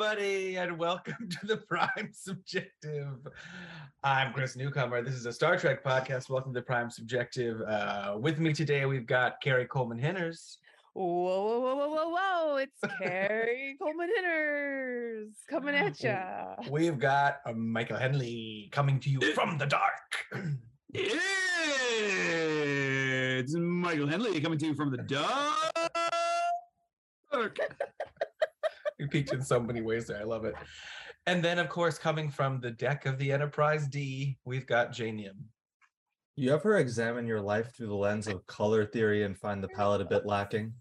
everybody, and welcome to the Prime Subjective. I'm Chris Newcomer. This is a Star Trek podcast. Welcome to Prime Subjective. Uh, with me today, we've got Karie Coleman Hinners. Whoa, whoa, whoa, whoa, whoa, whoa. It's Karie Coleman Hinners coming at ya. We've got uh, Michael Henley coming to you from the dark. It's Michael Henley coming to you from the dark. we peaked in so many ways there. I love it. And then, of course, coming from the deck of the Enterprise D, we've got Jai Nim. You ever examine your life through the lens of color theory and find the palette a bit lacking?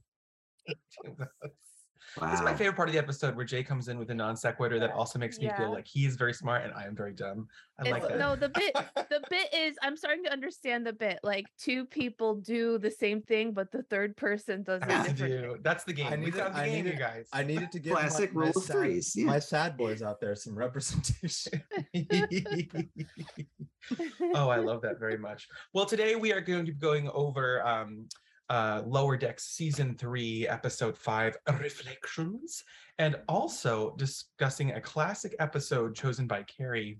This is my favorite part of the episode where Jai comes in with a non sequitur that also makes me Yeah. feel like he is very smart and I am very dumb. I It's- like that. No, the bit the bit is I'm starting to understand the bit. Like two people do the same thing, but the third person does it Has do. That's the game. I we needed- the I game, you needed- guys. I needed to give Classic my, my rule of sad, threes, yeah. my sad boys out there some representation. oh, I love that very much. Well, today we are going to be going over um, uh, Lower Decks Season 3, Episode 5, Reflections, and also discussing a classic episode chosen by Karie.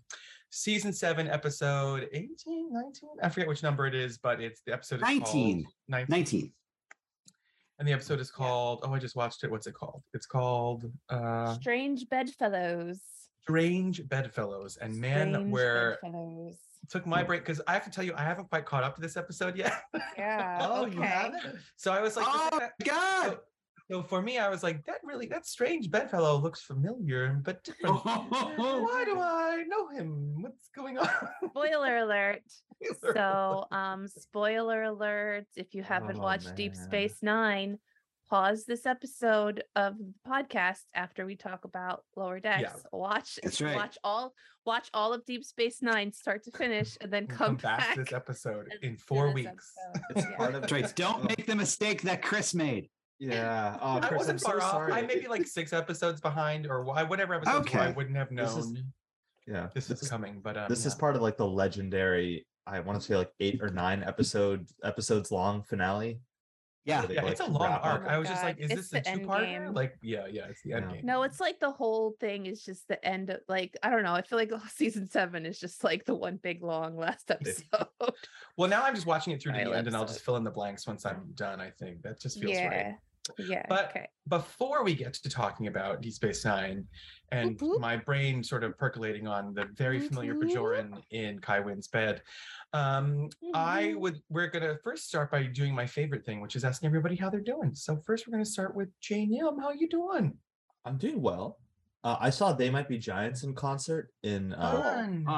Season 7, Episode 18, 19? I forget which number it is, but it's the episode is 19. called 19. 19. And the episode is called, oh, I just watched it. What's it called? It's called uh, Strange bedfellows. Strange Bedfellows. And man, Strange where bedfellows. Took my break because I have to tell you, I haven't quite caught up to this episode yet. Yeah. oh, okay. you haven't? so I was like, this- Oh, God. so, so for me, I was like, that really, that strange bedfellow looks familiar, but different. Why do I know him? What's going on? Spoiler alert. So, um, spoiler alert. If you haven't Oh, watched Deep. Space Nine, pause this episode of the podcast after we talk about Lower Decks. Watch, That's right. watch all, watch all of Deep Space Nine, start to finish, and then We'll come, back, back to this episode in four weeks. It's Yeah. part of That's right. Don't make the mistake that Chris made. Yeah. Oh, Chris, I'm wasn't so far off. sorry. I may be like six episodes behind, or why, whatever episodes where I wouldn't have This known is- yeah. this is coming. But um, This is part of like the legendary. I want to say like eight or nine episode episodes long finale. Yeah. Yeah, like, it's a long arc. Oh I my was just like, is it's this a the end two-parter? game. Like, yeah, yeah, it's the end Yeah. game. No, it's like the whole thing is just the end of like I don't know. I feel like season seven is just like the one big long last episode. Well, now I'm just watching it through to Final the end, and I'll just fill in the blanks once I'm done. I think that just feels yeah. right. Yeah. But okay. Before we get to talking about Deep Space Nine, and Whoop, whoop. my brain sort of percolating on the very familiar Whoop, whoop. Bajoran in Kai Winn's bed, um, I Mhm. would. We're gonna first start by doing my favorite thing, which is asking everybody how they're doing. So first, we're gonna start with Jai Nim. How are you doing? I'm doing well. Uh, I saw They Might Be Giants in concert in uh, Fun. Oh,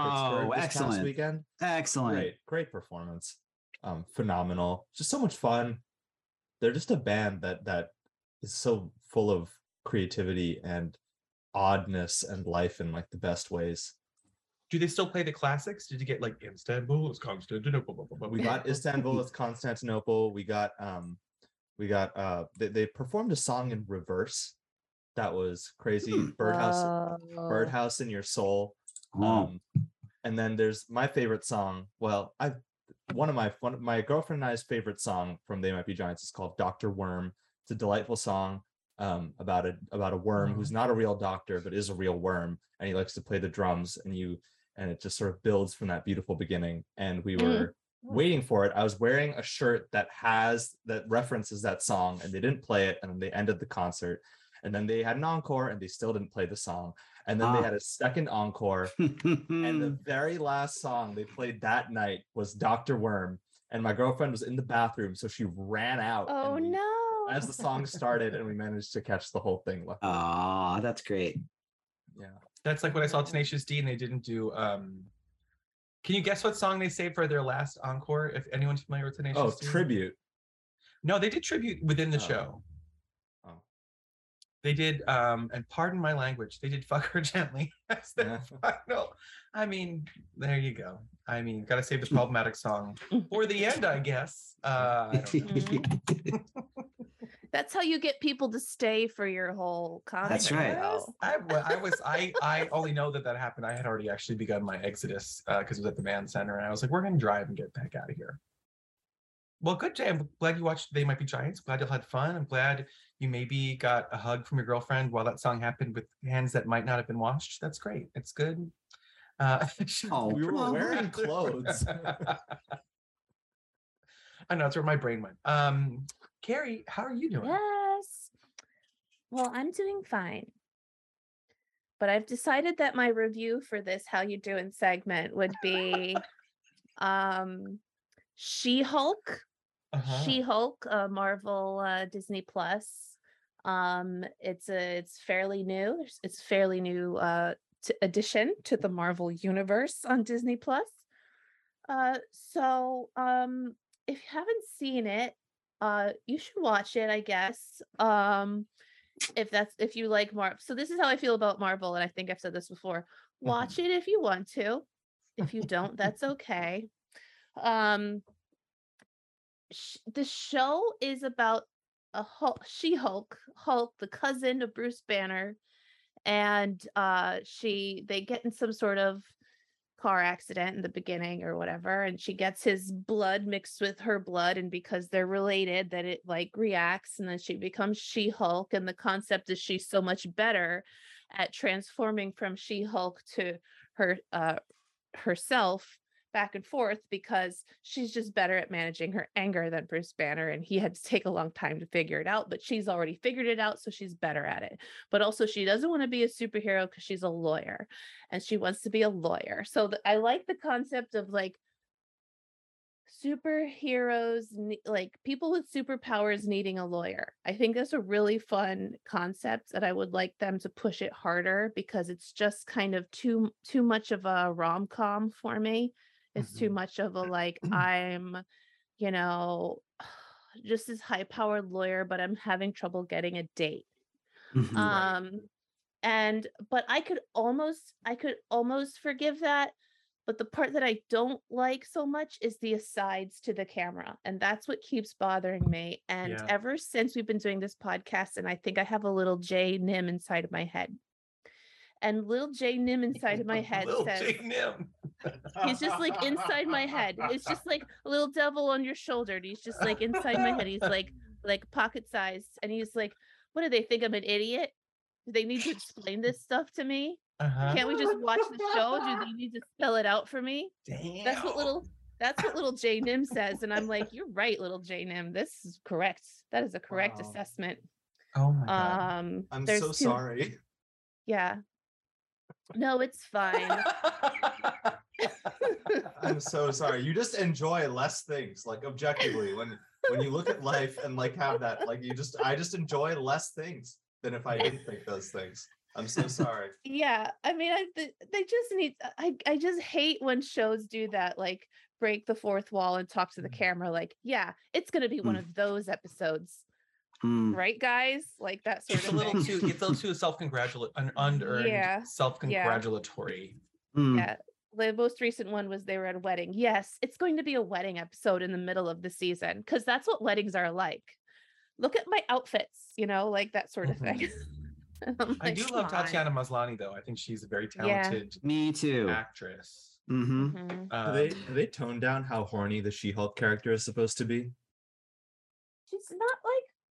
Pittsburgh this past weekend. Excellent. Great, great performance. Um, phenomenal. Just so much fun. They're just a band that that is so full of creativity and oddness and life in like the best ways. Do they still play the classics? Did you get like Istanbul is Constantinople? blah, blah, blah, We got Istanbul, it's Constantinople. We got um, we got uh, they, they performed a song in reverse. That was crazy. Hmm. Birdhouse, Whoa. Birdhouse in Your Soul. Um, and then there's my favorite song. Well, I one of my one of my girlfriend and I's favorite song from They Might Be Giants is called Doctor Worm. It's a delightful song um, about a about a worm who's not a real doctor but is a real worm, and he likes to play the drums. And you and it just sort of builds from that beautiful beginning. And we Mm. were waiting for it. I was wearing a shirt that has that references that song, and they didn't play it, and then they ended the concert. And then they had an encore, and they still didn't play the song. And then Ah. they had a second encore, and the very last song they played that night was Dr. Worm. And my girlfriend was in the bathroom, so she ran out. Oh we- no. As the song started, and we managed to catch the whole thing. luckily. Ah, that's great. yeah. That's like when I saw Tenacious D and they didn't do. um Can you guess what song they saved for their last encore? If anyone's familiar with Tenacious Oh, D? tribute. No, they did tribute within the Oh. show. They did, um, and pardon my language, they did "Fuck Her Gently" as their Yeah. final. I mean, there you go. I mean, gotta save this problematic song for the end, I guess. Uh, I don't know. Mhm. That's how you get people to stay for your whole concert. That's right. I, I was I I only know that that happened. I had already actually begun my exodus because it was at the Mann Center, and I was like, "We're gonna drive and get the heck out of here." Well, good, Jai. I'm glad you watched They Might Be Giants. Glad you had fun. I'm glad you maybe got a hug from your girlfriend while that song happened with hands that might not have been washed. That's great. It's good. Uh, Oh, we were well, wearing clothes. I know that's where my brain went. Um, Karie, how are you doing? Yes. Well, I'm doing fine. But I've decided that my review for this how you doing segment would be um She-Hulk. Uh-huh. She-Hulk, uh, Marvel uh, Disney Plus. Um it's a it's fairly new. It's- fairly new uh t- addition to the Marvel universe on Disney Plus. Uh so um if you haven't seen it, uh you should watch it, I guess. Um if that's if you like Marvel. So this is how I feel about Marvel and I think I've said this before. Watch it if you want to. If you don't, that's okay. Um the show is about a Hulk, She-Hulk, Hulk, the cousin of Bruce Banner, and uh she they get in some sort of car accident in the beginning or whatever and she gets his blood mixed with her blood and because they're related that it like reacts and then she becomes She-Hulk and the concept is she's so much better at transforming from She-Hulk to her uh herself back and forth because she's just better at managing her anger than Bruce Banner and he had to take a long time to figure it out but she's already figured it out so she's better at it. But also she doesn't want to be a superhero because she's a lawyer and she wants to be a lawyer. So I like the concept of like superheroes like people with superpowers needing a lawyer. I think that's a really fun concept and i would like them to push it harder because it's just kind of too too much of a rom-com for me it's too Mhm. much of a like i'm you know just this high powered lawyer but i'm having trouble getting a date Mhm. Right. um and but i could almost i could almost forgive that but the part that i don't like so much is the asides to the camera and that's what keeps bothering me and Yeah. ever since we've been doing this podcast and i think i have a little jai nim inside of my head and little jai nim inside of my head Little says Jai Nim. he's just like inside my head it's just like a little devil on your shoulder and he's just like inside my head he's like like pocket sized and he's like what do they think i'm an idiot do they need to explain this stuff to me Uh-huh. can't we just watch the show do they need to spell it out for me Damn. that's what little that's what little jai nim says and i'm like you're right little jai nim this is correct that is a correct Wow. assessment Oh my god. um I'm so too- sorry. yeah no it's fine I'm so sorry. You just enjoy less things, like objectively. When when you look at life and like have that, like you just I just enjoy less things than if I didn't think those things. I'm so sorry. yeah i mean I, they just need i i just hate when shows do that like break the fourth wall and talk to the Mm. camera like yeah it's going to be one Mm. of those episodes Mm. right guys like that sort it's a of little thing too it's a little too self-congratulatory un- unearned Yeah. self-congratulatory Mm. yeah the most recent one was they were at a wedding yes it's going to be a wedding episode in the middle of the season because that's what weddings are like look at my outfits you know like that sort of thing And I'm i do love tatiana maslany though i think she's a very talented, Yeah. talented Me too. actress hmm Mhm. um, Do they do they tone down how horny the She-Hulk character is supposed to be? she's not like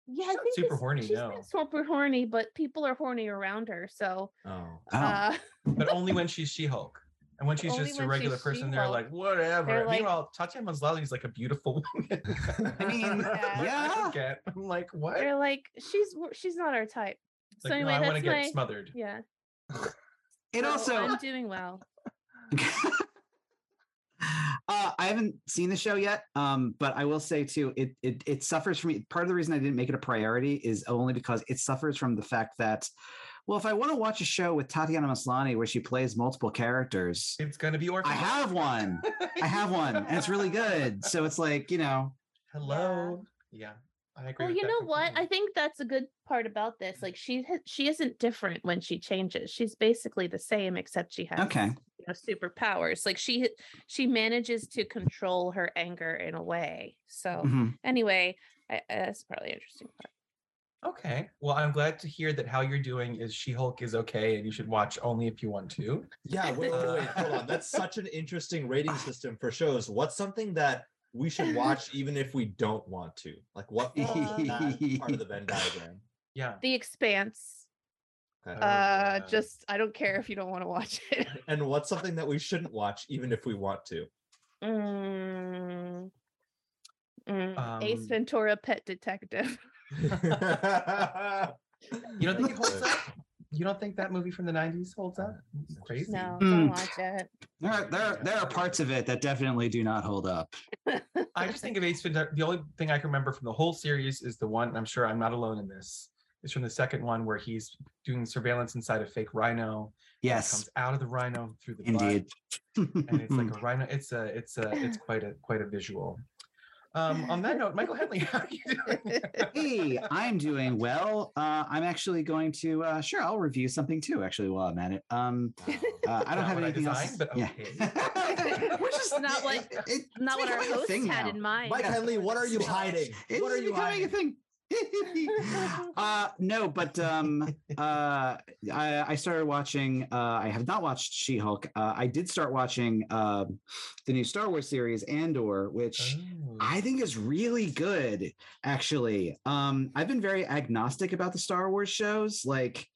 yeah I think super horny, she's no. not super horny but people are horny around her so Oh. Uh but only when she's she-hulk and when she's just a when regular she's person they're like whatever They're like- meanwhile tatiana maslany is like a beautiful woman I mean, Yeah. yeah. I get. i'm like what they're like she's she's not our type so like, anyway no, i want to get my smothered yeah It so also i'm doing well uh, I haven't seen the show yet, um, but I will say too, it, it it suffers from part of the reason I didn't make it a priority is only because it suffers from the fact that, well, if I want to watch a show with Tatiana Maslany where she plays multiple characters, it's gonna be orphan I have one. I have one, and it's really good. So it's like you know, hello? Yeah, i agree well you know what i think that's a good part about this like she ha- she isn't different when she changes she's basically the same except she has okay, you know superpowers like she she manages to control her anger in a way so Mhm. anyway I, I- that's probably an interesting part Okay. Well, I'm glad to hear that how you're doing is She-Hulk is okay and you should watch only if you want to. Yeah, wait, wait, wait, hold on. That's such an interesting rating system for shows. What's something that we should watch even if we don't want to? Like what falls part of the Venn diagram? Yeah. The Expanse. Okay. Oh, Uh, yeah. just I don't care if you don't want to watch it. and what's something that we shouldn't watch even if we want to? Mm. Mm, Ace Um, Ventura: Pet Detective. You don't think it holds up? You don't think that movie from the 90s holds up? Crazy. No, Mm. don't watch it. There are, there, there are parts of it that definitely do not hold up. I just think of Ace Ventura. The only thing I can remember from the whole series is the one, and I'm sure I'm not alone in this, is from the second one where he's doing surveillance inside a fake rhino. Yes, Comes out of the rhino through the indeed. butt, and it's like a rhino. It's a, it's a, it's quite a, quite a visual. Um, on that note, Michael Henley, how are you doing? hey, I'm doing well. Uh, I'm actually going to uh, sure I'll review something too. Actually, while I'm at it, um, uh, I don't have what I anything else. designed, but yeah. We're just Not what- it- it- Not what our becoming host had now. in mind. Mike Henley, what are you hiding? It's What are you becoming hiding? a thing. uh no but um uh I, I started watching uh i have not watched she-hulk uh i did start watching um the new star wars series andor which Oh. I think is really good, actually. Um, I've been very agnostic about the Star Wars shows. Like,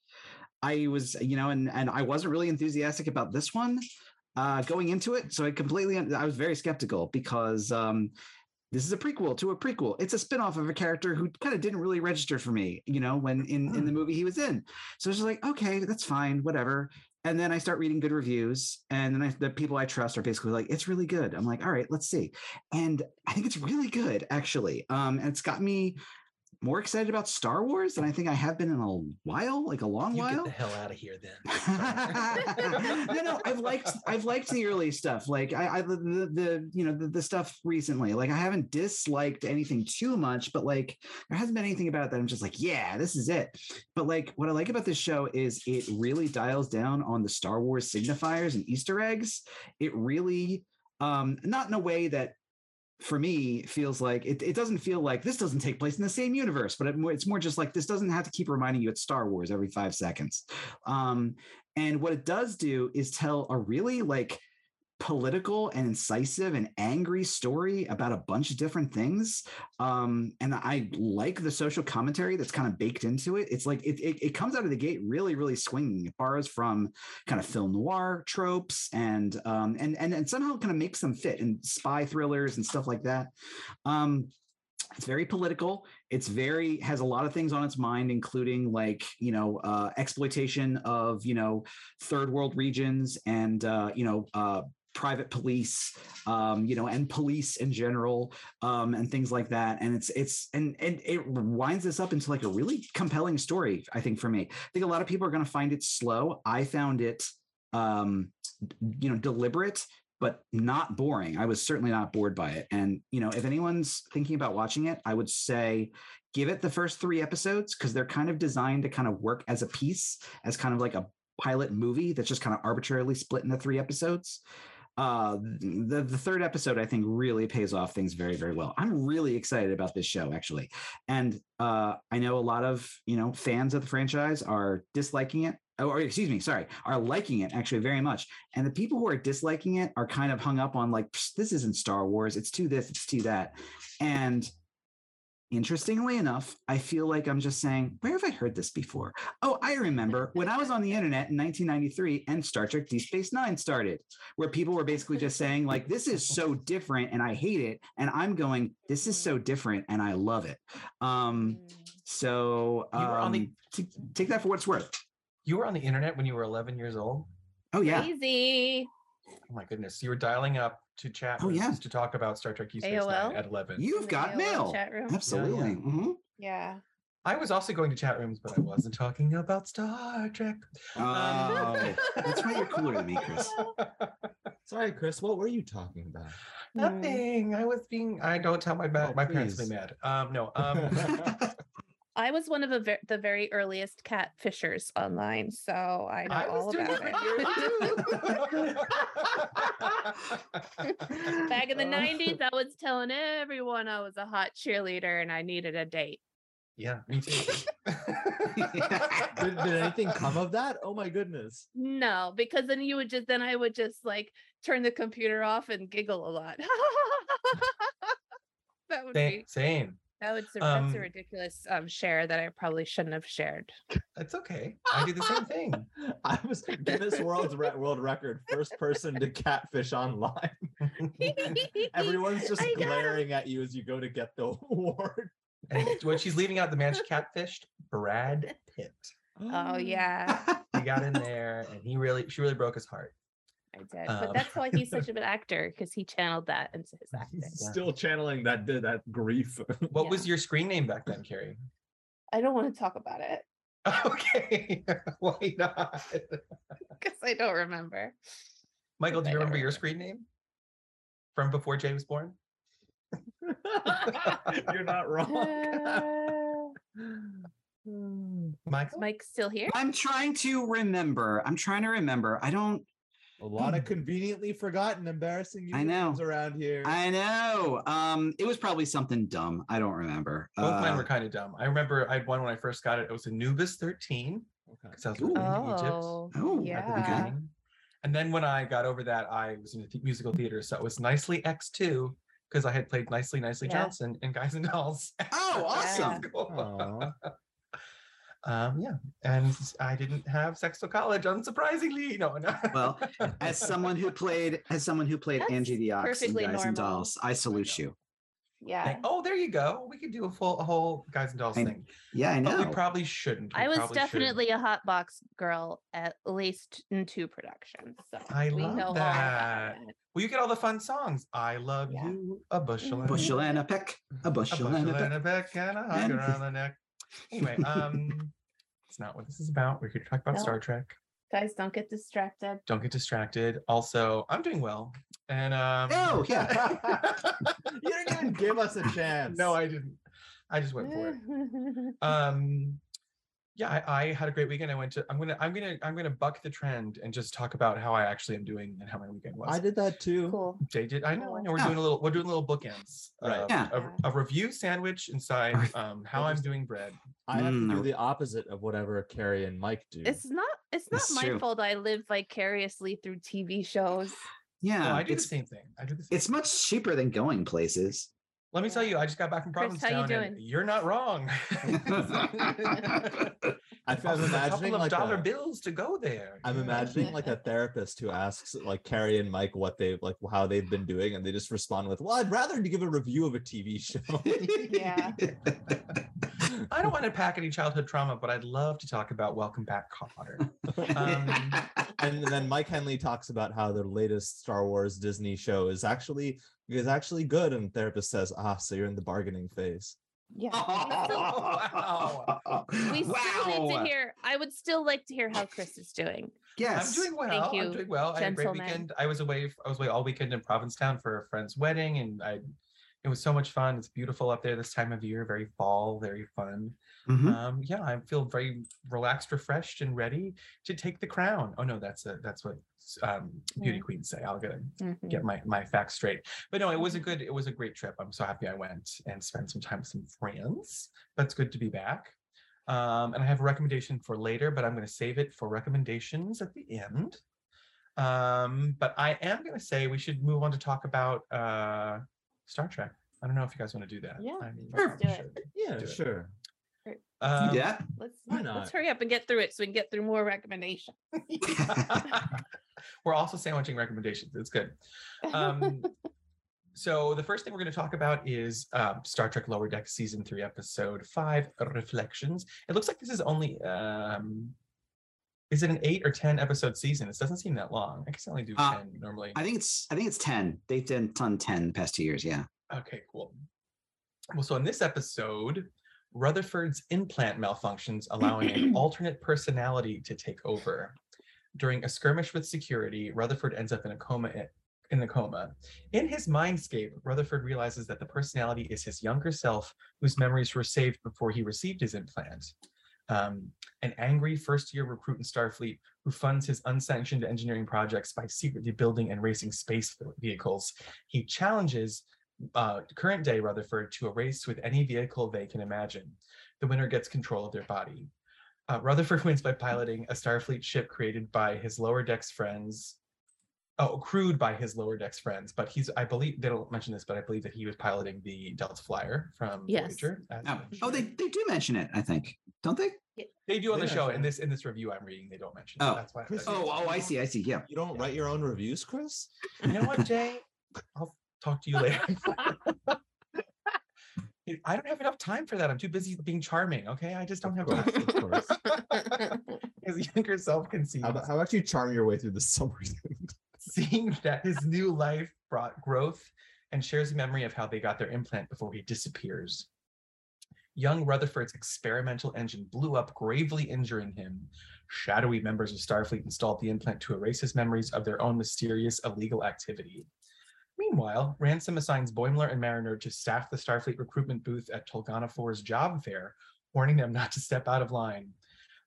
I was, you know, and and I wasn't really enthusiastic about this one uh, going into it. So I completely, I was very skeptical because um, this is a prequel to a prequel. It's a spinoff of a character who kind of didn't really register for me, you know, when in in the movie he was in. So it's just like, okay, that's fine, whatever. And then I start reading good reviews, and then I, the people I trust are basically like, "It's really good." I'm like, "All right, let's see." And I think it's really good, actually. Um, and it's got me more excited about Star Wars than I think I have been in a while, like a long you while. get the hell out of here then. no, no, I've liked I've liked the early stuff. Like I, I the, the you know the, the stuff recently. Like I haven't disliked anything too much, but like there hasn't been anything about that I'm just like, yeah, this is it. But like what I like about this show is it really dials down on the Star Wars signifiers and Easter eggs. It really um not in a way that for me feels like it, it doesn't feel like this doesn't take place in the same universe but it, it's more just like this doesn't have to keep reminding you it's star wars every five seconds. Um and what it does do is tell a really like political and incisive and angry story about a bunch of different things. Um and i like the social commentary that's kind of baked into it. It's like it, it, it comes out of the gate really really swinging it borrows from kind of film noir tropes and um and and, and somehow kind of makes them fit in spy thrillers and stuff like that. Um it's very political. It's very has a lot of things on its mind including like you know uh exploitation of you know third world regions and uh you know uh private police um you know and police in general um and things like that. And it's it's and and it winds this up into like a really compelling story i think for me. I think a lot of people are going to find it slow. I found it um you know deliberate but not boring. I was certainly not bored by it. And you know if anyone's thinking about watching it i would say give it the first three episodes because they're kind of designed to kind of work as a piece as kind of like a pilot movie that's just kind of arbitrarily split into three episodes uh the the third episode i think really pays off things very very well. I'm really excited about this show actually. And uh i know a lot of you know fans of the franchise are disliking it. Or excuse me sorry are liking it actually very much. And the people who are disliking it are kind of hung up on like this isn't star wars. It's too this it's too that. And interestingly enough i feel like i'm just saying where have i heard this before oh i remember when i was on the internet in 1993 and star trek deep space nine started where people were basically just saying like this is so different and i hate it and i'm going this is so different and i love it um Mm. so You were on the- um, t- take that for what it's worth You were on the internet when you were 11 years old. oh yeah Crazy. Oh my goodness. You were dialing up to chat Oh, yeah. to talk about Star Trek Deep Space Nine AOL? at 11. you've the got AOL mail chat room. absolutely Mhm. Yeah. I was also going to chat rooms, but I wasn't talking about Star Trek. oh that's why you're cooler than me chris Sorry, Chris. What were you talking about? Mm. Nothing. I was being. I don't tell my ma- Oh, my parents will be mad. Um, no. Um, I was one of the, ver- the very earliest catfishers online, so I know I all about it. it. Back in the uh. 90s, I was telling everyone I was a hot cheerleader and I needed a date. Yeah, me too. Did, did anything come of that? Oh my goodness. No, because then you would just then I would just like turn the computer off and giggle a lot. that would Same. be same. That would that's Um, a ridiculous um share that I probably shouldn't have shared. It's okay. I do the same thing. I was Guinness World Re- World Record, first person to catfish online. Everyone's just I glaring at you as you go to get the award. And when she's leaving out the man she catfished, Brad Pitt. Oh yeah, He got in there and he really she really broke his heart. I did. Um, but that's why he's such a good actor because he channeled that into his acting. He's still channeling that that grief. What Yeah. was your screen name back then, Karie? I don't want to talk about it Okay. Why not? because I don't remember. Michael, do you don't remember your screen name? From before Jai was born? You're not wrong. Uh, Michael? is Mike still here? I'm trying to remember. I'm trying to remember. I don't. A lot of conveniently forgotten, embarrassing I know. around here. I know. Um, it was probably something dumb. I don't remember. Both mine Uh, were kind of dumb. I remember I had one when I first got it. It was Anubis 13 Okay. because I was Ooh. living in Egypt. Oh, Oh, at the yeah. beginning. And then when I got over that, I was in the th- musical theater. So it was Nicely X2 because I had played Nicely Nicely Yeah. Johnson in Guys and Dolls. Oh, awesome. Cool. Aw. Um, yeah. And I didn't have sex till college, unsurprisingly. No, no. Well, as someone who played as someone who played That's Angie the Ox in perfectly Guys and. Dolls, I salute you. Yeah. Like, oh, there you go. We could do a full a whole Guys and Dolls I thing. Yeah, I But we know. probably shouldn't. We I was probably shouldn't. definitely a hot box girl at least in two productions. So I we love know all that. about. Well, you get all the fun songs. I love Yeah. you, a bushel, and a bushel and a peck, a a bushel bushel and a and peck. a peck and a hug around the neck. Anyway, um, it's not what this is about. We're here to talk about No. Star Trek. Guys, don't get distracted. Don't get distracted. Also, I'm doing well, and um, Oh, yeah. you didn't even give us a chance. no, I didn't. I just went for it. Um, yeah, I, I had a great weekend. I went to. I'm gonna. I'm gonna. I'm gonna buck the trend and just talk about how I actually am doing and how my weekend was. I did that too. cool. Jai did. I know. I know. We're Yeah. doing a little. We're doing little bookends. Right. of Yeah. A, a review sandwich inside um, how I'm doing bread. I have to Mm, do the opposite of whatever Karie and Mike do. It's not it's not It's my true. fault I live vicariously through TV shows. Yeah, no, I do the same thing. I do the same. it's much cheaper than going places. Let me tell you, I just got back from Chris, how you doing? You're not wrong. I Costs I'm a imagining couple of like dollar a, bills to go there. I'm imagining like a therapist who asks like Karie and Mike what they like how they've been doing, and they just respond with, "Well, I'd rather give a review of a TV show." Yeah. I don't want to pack any childhood trauma, but I'd love to talk about Welcome Back, Kotter. Um, and then Mike Henley talks about how the latest Star Wars Disney show is actually is actually good, and the therapist says, "Ah, so you're in the bargaining phase." Yeah. Wow. We still need to hear I would still like to hear how Chris is doing. Yes. I'm doing well. Thank you, I'm doing well. I had a great weekend. I was away. I was away all weekend in Provincetown for a friend's wedding, and I. It was so much fun. It's beautiful up there this time of year. Very fall. Very fun. Mhm. Um, yeah, I feel very relaxed, refreshed, and ready to take the crown. Oh no, that's a, that's what um, beauty Mm. queens say. I'll get a, Mhm. get my my facts straight. But no, it was a good it was a great trip. I'm so happy I went and spent some time with some friends. That's good to be back. Um, and I have a recommendation for later, but I'm going to save it for recommendations at the end. Um, but I am going to say we should move on to talk about uh, Star Trek. I don't know if you guys want to do that. Yeah, I mean, Sure. Let's do it. Yeah, Do it. sure. Um, yeah. Let's Why let's hurry up and get through it so we can get through more recommendations. We're also sandwiching recommendations. It's good. Um, so the first thing we're going to talk about is um, Star Trek Lower Deck Season Three, Episode Five, Reflections. It looks like this is only. Um, is it an eight or ten episode season? It doesn't seem that long. I guess I only do Uh, ten normally. I think it's I think it's 10. They've done 10 the past two years, yeah. Okay, cool. Well, so in this episode, Rutherford's implant malfunctions, allowing an alternate personality to take over. During a skirmish with security, Rutherford ends up in a coma. In the coma. In his mindscape, Rutherford realizes that the personality is his younger self, whose memories were saved before he received his implant. Um, an angry first-year recruit in Starfleet who funds his unsanctioned engineering projects by secretly building and racing space vehicles. He challenges uh, current day Rutherford to a race with any vehicle they can imagine. The winner gets control of their body. Uh, Rutherford wins by piloting a Starfleet ship created by his lower decks friends. Oh, crewed by his lower decks friends. But he's, I believe, they don't mention this, but I believe that he was piloting the Delta Flyer from Yes. Voyager. as Oh, oh, they they do mention it. I think, don't they? they do on They the show. mention In this in this review I'm reading, they don't mention. it. Oh. that's why. Chris, that's- Oh, oh, I see, I see. Yeah. You don't write your own reviews, Chris? You know what, Jai? I'll talk to you later. I don't have enough time for that. I'm too busy being charming. Okay, I just don't have Of time. course, of course. His younger self can see How about, how about you charm your way through the summary? Seeing that his new life brought growth and shares a memory of how they got their implant before he disappears. Young Rutherford's experimental engine blew up, gravely injuring him. Shadowy members of Starfleet installed the implant to erase his memories of their own mysterious illegal activity. Meanwhile, Ransom assigns Boimler and Mariner to staff the Starfleet recruitment booth at Tulgana 4's job fair, warning them not to step out of line.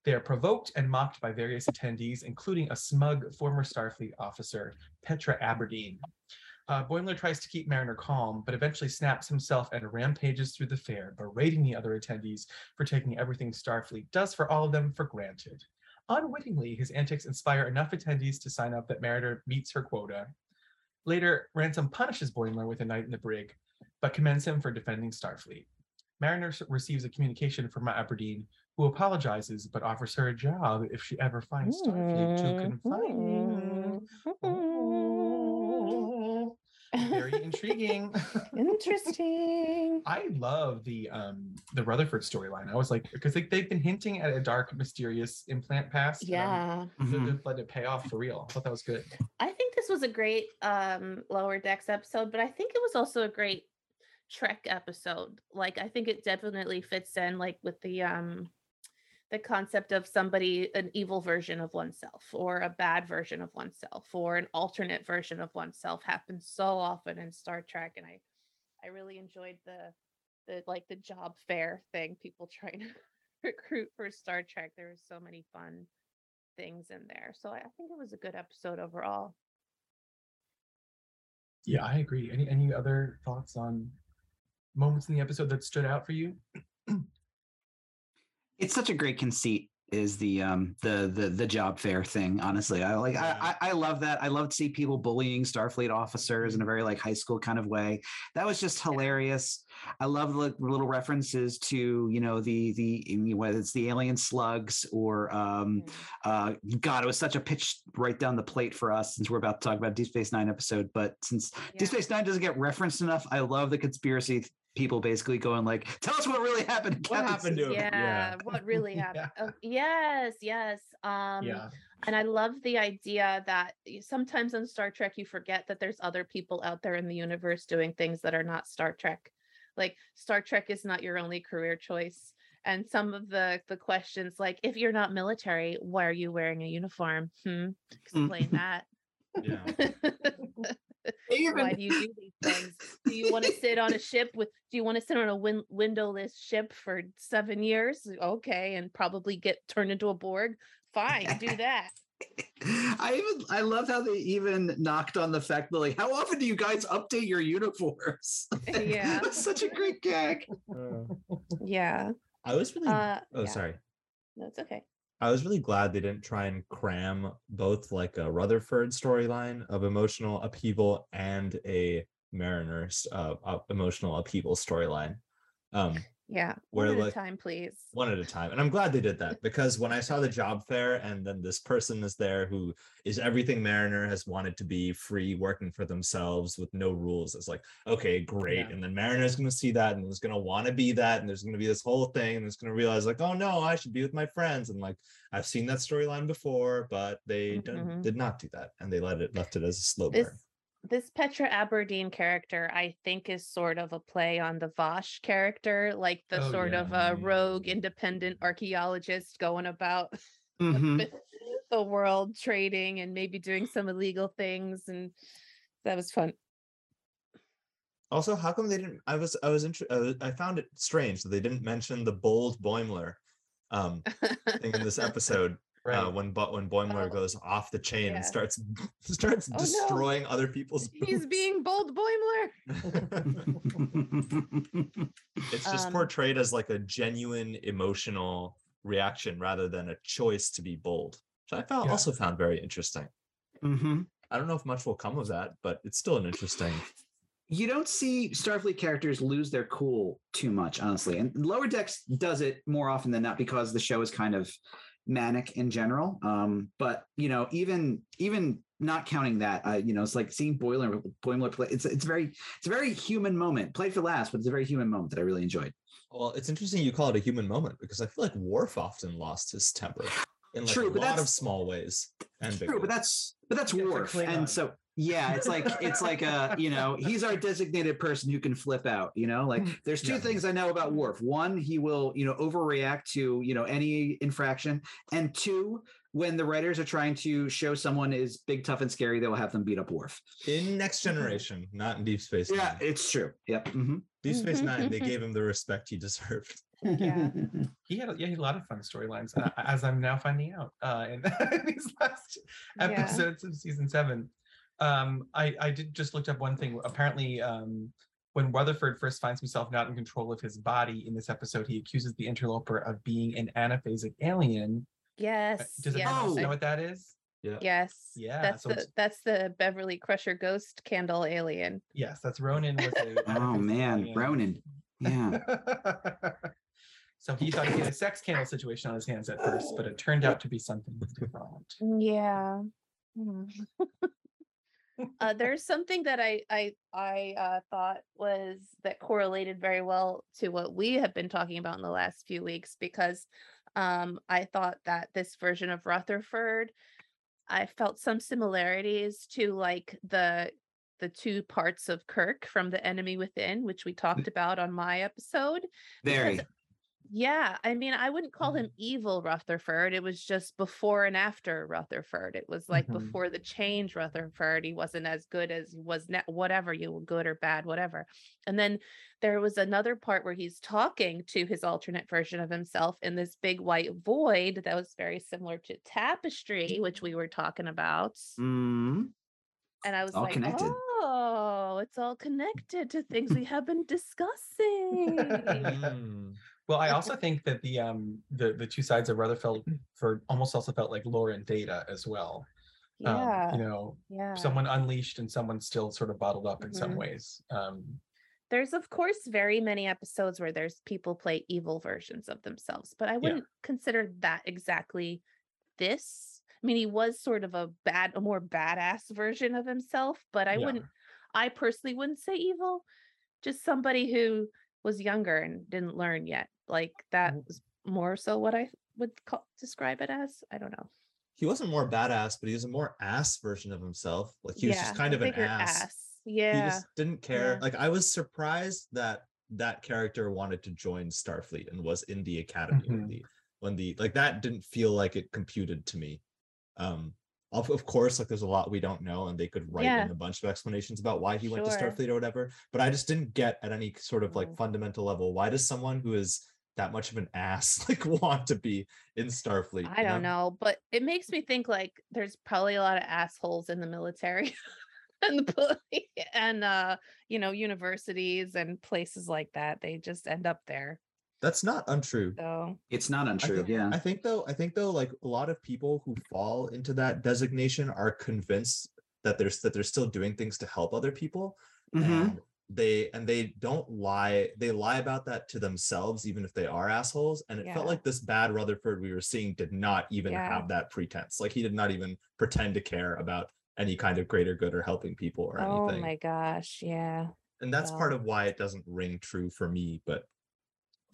They are provoked and mocked by various attendees, including a smug former Starfleet officer, Petra Aberdeen. Uh, Boimler tries to keep Mariner calm, but eventually snaps himself and rampages through the fair, berating the other attendees for taking everything Starfleet does for all of them for granted. Unwittingly, his antics inspire enough attendees to sign up that Mariner meets her quota. Later, Ransom punishes Boimler with a night in the brig, but commends him for defending Starfleet. Mariner receives a communication from Aberdeen, who apologizes but offers her a job if she ever finds Starfleet too confining. Oh, very intriguing. Interesting. I love the um the Rutherford storyline. I was like, because they, they've been hinting at a dark, mysterious implant past. and I'm- Yeah. They're Mhm. just letting it pay off for real. I thought that was good. I think this was a great um lower decks episode, but I think it was also a great Trek episode. Like I think it definitely fits in like with the um the concept of somebody an evil version of oneself or a bad version of oneself or an alternate version of oneself happens so often in Star Trek and I I really enjoyed the the like the job fair thing people trying to recruit for Star Trek there were so many fun things in there so I, I think it was a good episode overall Yeah, I agree. Any any other thoughts on moments in the episode that stood out for you? It's such a great conceit is the um the the the job fair thing honestly i like Yeah. I, I i love that i love to see people bullying starfleet officers in a very like high school kind of way that was just hilarious i love the little references to you know the the whether it's the alien slugs or um Mm. uh god it was such a pitch right down the plate for us since we're about to talk about deep space nine episode but since Yeah. deep space nine doesn't get referenced enough i love the conspiracy people basically going like tell us what really happened What happened to him? yeah, Yeah. what really happened oh, yes yes um yeah. and i love the idea that sometimes on star trek you forget that there's other people out there in the universe doing things that are not star trek like star trek is not your only career choice and some of the the questions like if you're not military why are you wearing a uniform hmm explain that Yeah. why do you do these things do you want to sit on a ship with do you want to sit on a win- windowless ship for seven years okay and probably get turned into a borg fine do that I even I love how they even knocked on the fact that like how often do you guys update your uniforms? Yeah. That's such a great gag. Uh, yeah I was really. uh oh, yeah, sorry. that's okay I was really glad they didn't try and cram both like a Rutherford storyline of emotional upheaval and a Mariners uh, uh, emotional upheaval storyline. Um, yeah Where, one at like- a time please one at a time. And I'm glad they did that because when I saw the job fair and then this person is there who is everything Mariner has wanted to be free, working for themselves with no rules, it's like, okay, great. Yeah. And then Mariner's going to see that and is going to want to be that. And there's going to be this whole thing and it's going to realize, like, oh no, I should be with my friends. And like, I've seen that storyline before, but they Mhm. did not do that. And they let it left it as a slow burn. this Petra Aberdeen character, I think, is sort of a play on the Vash character, like the Oh, sort yeah. of a rogue independent archaeologist going about Mhm. the world trading and maybe doing some illegal things. And that was fun. Also, how come they didn't? I was, I was, inter- I was- I found it strange that they didn't mention the bold Boimler um, thing in this episode. Right. uh, when but when Boimler Oh, goes off the chain yeah. and starts starts Oh, no. destroying other people's He's being bold Boimler. it's just Um, portrayed as like a genuine emotional reaction rather than a choice to be bold which i found Yeah. also found very interesting Mhm. I don't know if much will come of that, but it's still an interesting. you don't see Starfleet characters lose their cool too much, honestly. And Lower Decks does it more often than not because the show is kind of manic in general. Um, but you know, even even not counting that, uh, you know, it's like seeing Boimler Boimler play. It's it's a very it's a very human moment. Played for last, but it's a very human moment that I really enjoyed. Well, it's interesting you call it a human moment because I feel like Worf often lost his temper in like True, a but lot of small ways. And big True, but that's but that's Yeah, Worf, and so yeah, it's like it's like a you know he's our designated person who can flip out. You know, like there's two Yeah. things I know about Worf. One, he will you know overreact to you know any infraction, and two, when the writers are trying to show someone is big, tough, and scary, they will have them beat up Worf. in Next Generation, not in Deep Space Yeah, Nine. it's true. Yep. mhm. Deep Space Nine, they gave him the respect he deserved. Yeah. He had, a- yeah, he had a lot of fun storylines, uh, as I'm now finding out uh, in these last Yeah. episodes of season seven. Um, I, I did just looked up one thing. Apparently, um, when Rutherford first finds himself not in control of his body in this episode, he accuses the interloper of being an anaphasic alien. Uh, Yes. Does yes. anyone else Oh. know what that is? Yes. Yeah, That's so the that's the Beverly Crusher ghost candle alien. Yes, that's Ronin was a. oh man, alien. Ronin. Yeah. so he thought he had a sex candle situation on his hands at first, but it turned out to be something different. Yeah. Uh, there's something that I I I uh, thought was that correlated very well to what we have been talking about in the last few weeks because um, I thought that this version of Rutherford, I felt some similarities to like the the two parts of Kirk from The Enemy Within, which we talked about on my episode. Very. Yeah, I mean, I wouldn't call Mm. him evil Rutherford. It was just before and after Rutherford. It was like Mhm. before the change Rutherford, he wasn't as good as he was now, whatever you were good or bad, whatever. And then there was another part where he's talking to his alternate version of himself in this big white void that was very similar to Tapestry, which we were talking about. Mm. And I was all like, connected. oh, it's all connected to things we have been discussing. Mm. Well, I also think that the um the the two sides of Rutherford for almost also felt like Lore and Data as well. Um, you know, yeah. someone unleashed and someone still sort of bottled up in some Mhm. ways. Um, There's of course very many episodes where there's people play evil versions of themselves, but I wouldn't consider that exactly this. I mean, he was sort of a bad, a more badass version of himself, but I Yeah. wouldn't, I personally wouldn't say evil. Just somebody who was younger and didn't learn yet. Like that Mhm. was more so what I would call, describe it as. I don't know. He wasn't more badass, but he was a more ass version of himself. Like he was just kind of an bigger ass. Yeah. He just didn't care. Yeah. Like I was surprised that that character wanted to join Starfleet and was in the academy when Mhm. the when the like that didn't feel like it computed to me. Um of, of course, like there's a lot we don't know, and they could write Yeah. in a bunch of explanations about why he went to Starfleet or whatever. But I just didn't get at any sort of like Mm. fundamental level why does someone who is that much of an ass like want to be in Starfleet? I don't know, but it makes me think like there's probably a lot of assholes in the military and the poli- and uh you know universities and places like that. They just end up there. That's not untrue. So It's not I untrue. think, yeah. I think though, I think though, like a lot of people who fall into that designation are convinced that there's that they're still doing things to help other people. Mhm. And they and they don't lie, they lie about that to themselves, even if they are assholes. And it felt like this bad Rutherford we were seeing did not even Yeah. have that pretense. Like he did not even pretend to care about any kind of greater good or helping people or oh anything. Oh my gosh, yeah. and that's part of why it doesn't ring true for me. But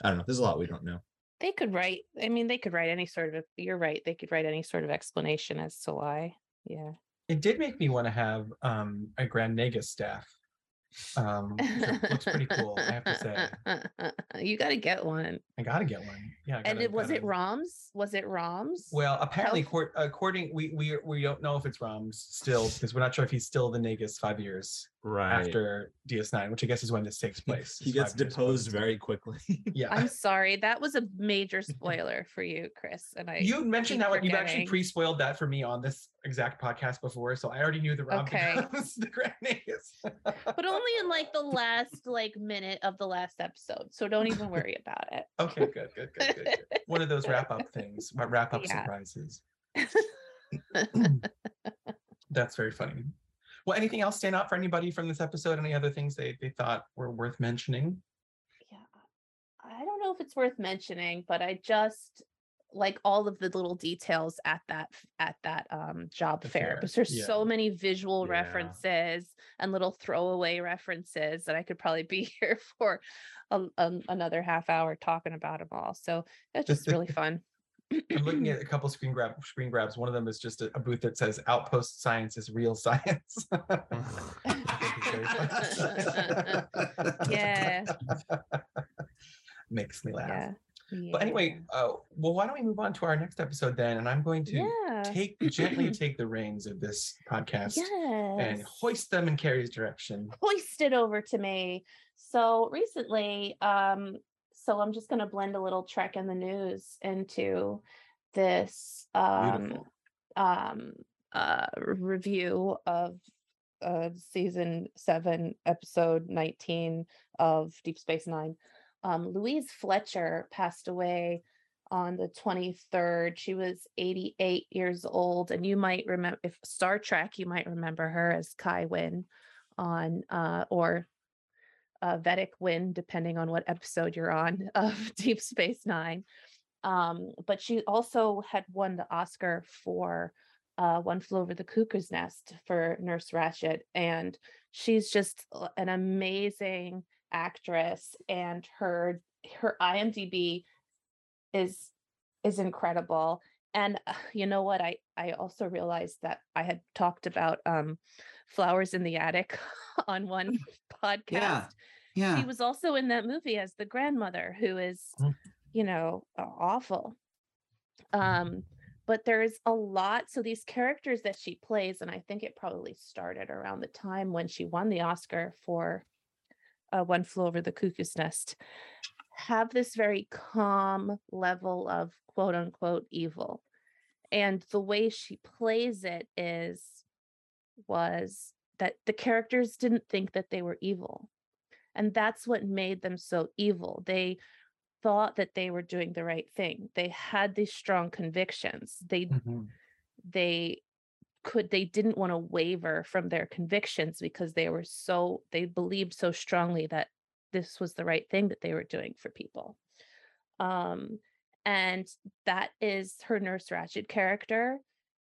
I don't know. There's a lot we don't know. They could write I mean they could write any sort of you're right, they could write any sort of explanation as to why. Yeah. it did make me want to have um, a Grand Nagus staff. Um, looks pretty cool, I have to say. you got to get one. I gotta get one. Yeah. And gotta- it was it gotta- Roms? Was it Roms? Well, apparently, How- court, according we we we don't know if it's Roms still because we're not sure if he's still the Nagus five years Right. after DS9, which I guess is when this takes place. he gets deposed very quickly. Yeah. I'm sorry. That was a major spoiler for you, Chris. And I you mentioned that one. You've actually pre-spoiled that for me on this exact podcast before, so I already knew the Rom Okay. becomes the Grand Nagus. but only in like the last like minute of the last episode. So don't even worry about it. okay, good, good, good, good, good. One of those wrap-up things, wrap-up Yeah. surprises. That's very funny. Well, anything else stand out for anybody from this episode? Any other things they, they thought were worth mentioning? Yeah. I don't know if it's worth mentioning, but I just like all of the little details at that at that um job fair fair, because there's yeah. so many visual Yeah. references and little throwaway references that I could probably be here for a, a- another half hour talking about them all. So that's just really fun. I'm looking at a couple screen grab screen grabs. One of them is just a, a booth that says "Outpost Science is real science." Yeah. Makes me laugh. yeah. But anyway, uh, well, why don't we move on to our next episode then? And I'm going to yeah. take gently take the reins of this podcast yes. and hoist them in Karie's direction. hoist it over to me. So recently, um, so I'm just going to blend a little Trek in the news into this um, um, uh, review of uh, season seven, episode 19 of Deep Space Nine. Um, Louise Fletcher passed away on the 23rd. She was 88 years old. And you might remember, if Star Trek, you might remember her as Kai Winn on, uh, or uh, Vedek Winn, depending on what episode you're on of Deep Space Nine. Um, but she also had won the Oscar for uh, One Flew Over the Cuckoo's Nest for Nurse Ratched. And she's just uh, an amazing actress and her her IMDb is is incredible. And uh, you know what? I I also realized that I had talked about um Flowers in the Attic on one podcast. Yeah. Yeah. She was also in that movie as the grandmother who is, Mm. you know, awful. Um but there's a lot so these characters that she plays and I think it probably started around the time when she won the Oscar for uh, One Flew Over the Cuckoo's Nest have this very calm level of quote unquote evil. And the way she plays it is was that the characters didn't think that they were evil. And that's what made them so evil. They thought that they were doing the right thing. They had these strong convictions. They Mhm. they could they didn't want to waver from their convictions because they were so they believed so strongly that this was the right thing that they were doing for people. Um and that is her nurse Ratched character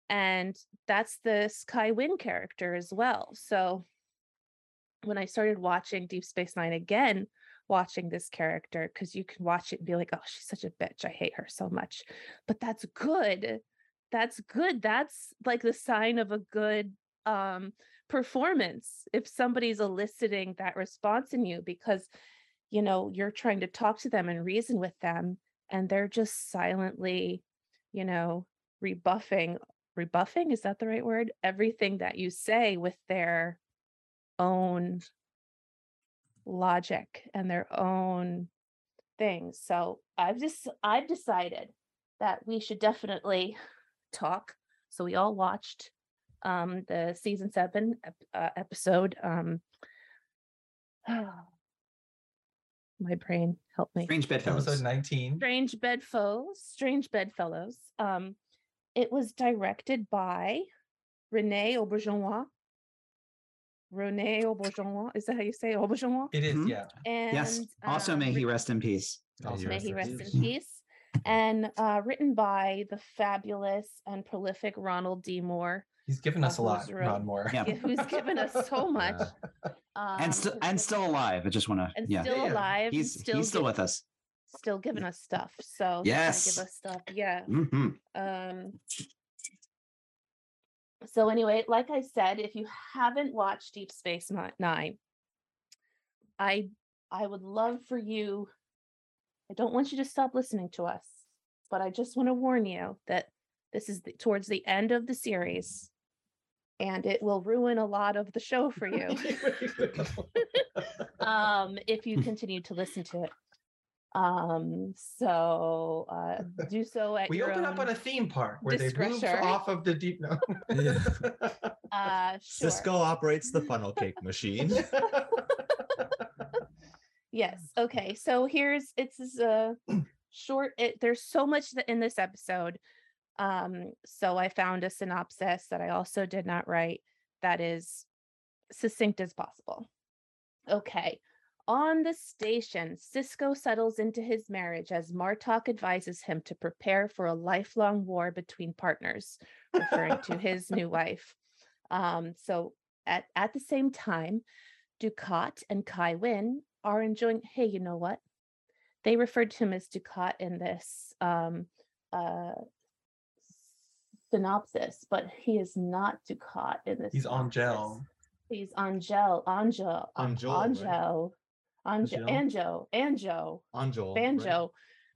and that's the Kai Winn character as well. So when i started watching deep space nine again watching this character because you can watch it and be like oh she's such a bitch i hate her so much. But that's good. That's good. That's like the sign of a good um performance if somebody's eliciting that response in you because you know you're trying to talk to them and reason with them and they're just silently you know rebuffing rebuffing is that the right word? Everything that you say with their own logic and their own things. So i've just i've decided that we should definitely talk. So we all watched um the season 7 ep- uh, episode um my brain help me Strange bedfellows. Episode 19. strange bedfellows strange bedfellows um it was directed by renee auberjonois renee auberjonois is that how you say auberjonois It is, Mhm. yeah. and Yes. Also, uh, may he rest in peace. May Also he may rest he in rest in peace. Peace and uh written by the fabulous and prolific ronald d moore He's given us a lot, who's real- Ron Moore. Yeah. yeah, who's given us so much um, and still and still alive. I just want to. and Yeah. still Yeah, yeah. alive He's still he's still gi- with us. still giving us stuff so Yes. give us stuff yeah hmm um so anyway like i said if you haven't watched deep space nine i i would love for you i don't want you to stop listening to us but i just want to warn you that this is the, towards the end of the series and it will ruin a lot of the show for you um if you continue to listen to it um so uh do so at we your open own up on a theme park where they move off of the deep. No. uh sure. Sisko operates the funnel cake machine. Yes okay so here's it's uh short it there's so much that in this episode Um, so I found a synopsis that I also did not write that is succinct as possible. Okay. On the station, Sisko settles into his marriage as Martok advises him to prepare for a lifelong war between partners, referring to his new wife. Um, so at, at the same time, Dukat and Kai Winn are enjoying, hey, you know what? They referred to him as Dukat in this um, uh, synopsis, but he is not Dukat in this. He's synopsis. Angel. He's Angel, Angel, Angel, right? Angel, Angel, Angel? Anjo, Anjo, Angel. right?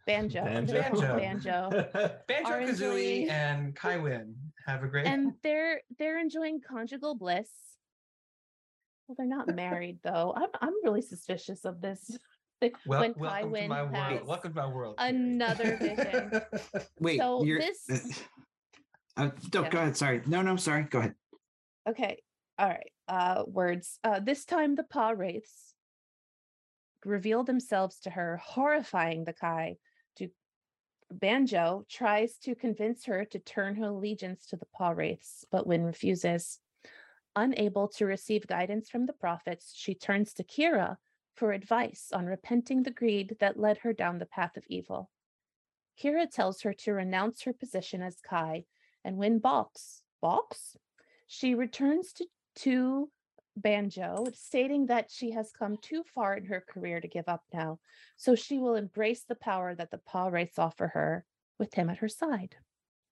Banjo, Banjo, Banjo. Banjo. Banjo. Banjo Kazooie and Kai Winn have a great. and they're they're enjoying conjugal bliss. Well, they're not married though. I'm I'm really suspicious of this. Like, Wel- when welcome to Kai Winn my world. Welcome to my world. Another vision. Wait, So you're. this- Uh, no, Yeah. go ahead. Sorry. No, no, sorry. Go ahead. Okay. All right. Uh words. Uh this time the Pah-wraiths reveal themselves to her, horrifying the Kai. To Banjo tries to convince her to turn her allegiance to the Pah-wraiths, but Winn refuses. Unable to receive guidance from the prophets, she turns to Kira for advice on repenting the greed that led her down the path of evil. Kira tells her to renounce her position as Kai and Winn balks. Balks? She returns to, to Banjo, stating that she has come too far in her career to give up now, so she will embrace the power that the Pah-wraiths offer her with him at her side.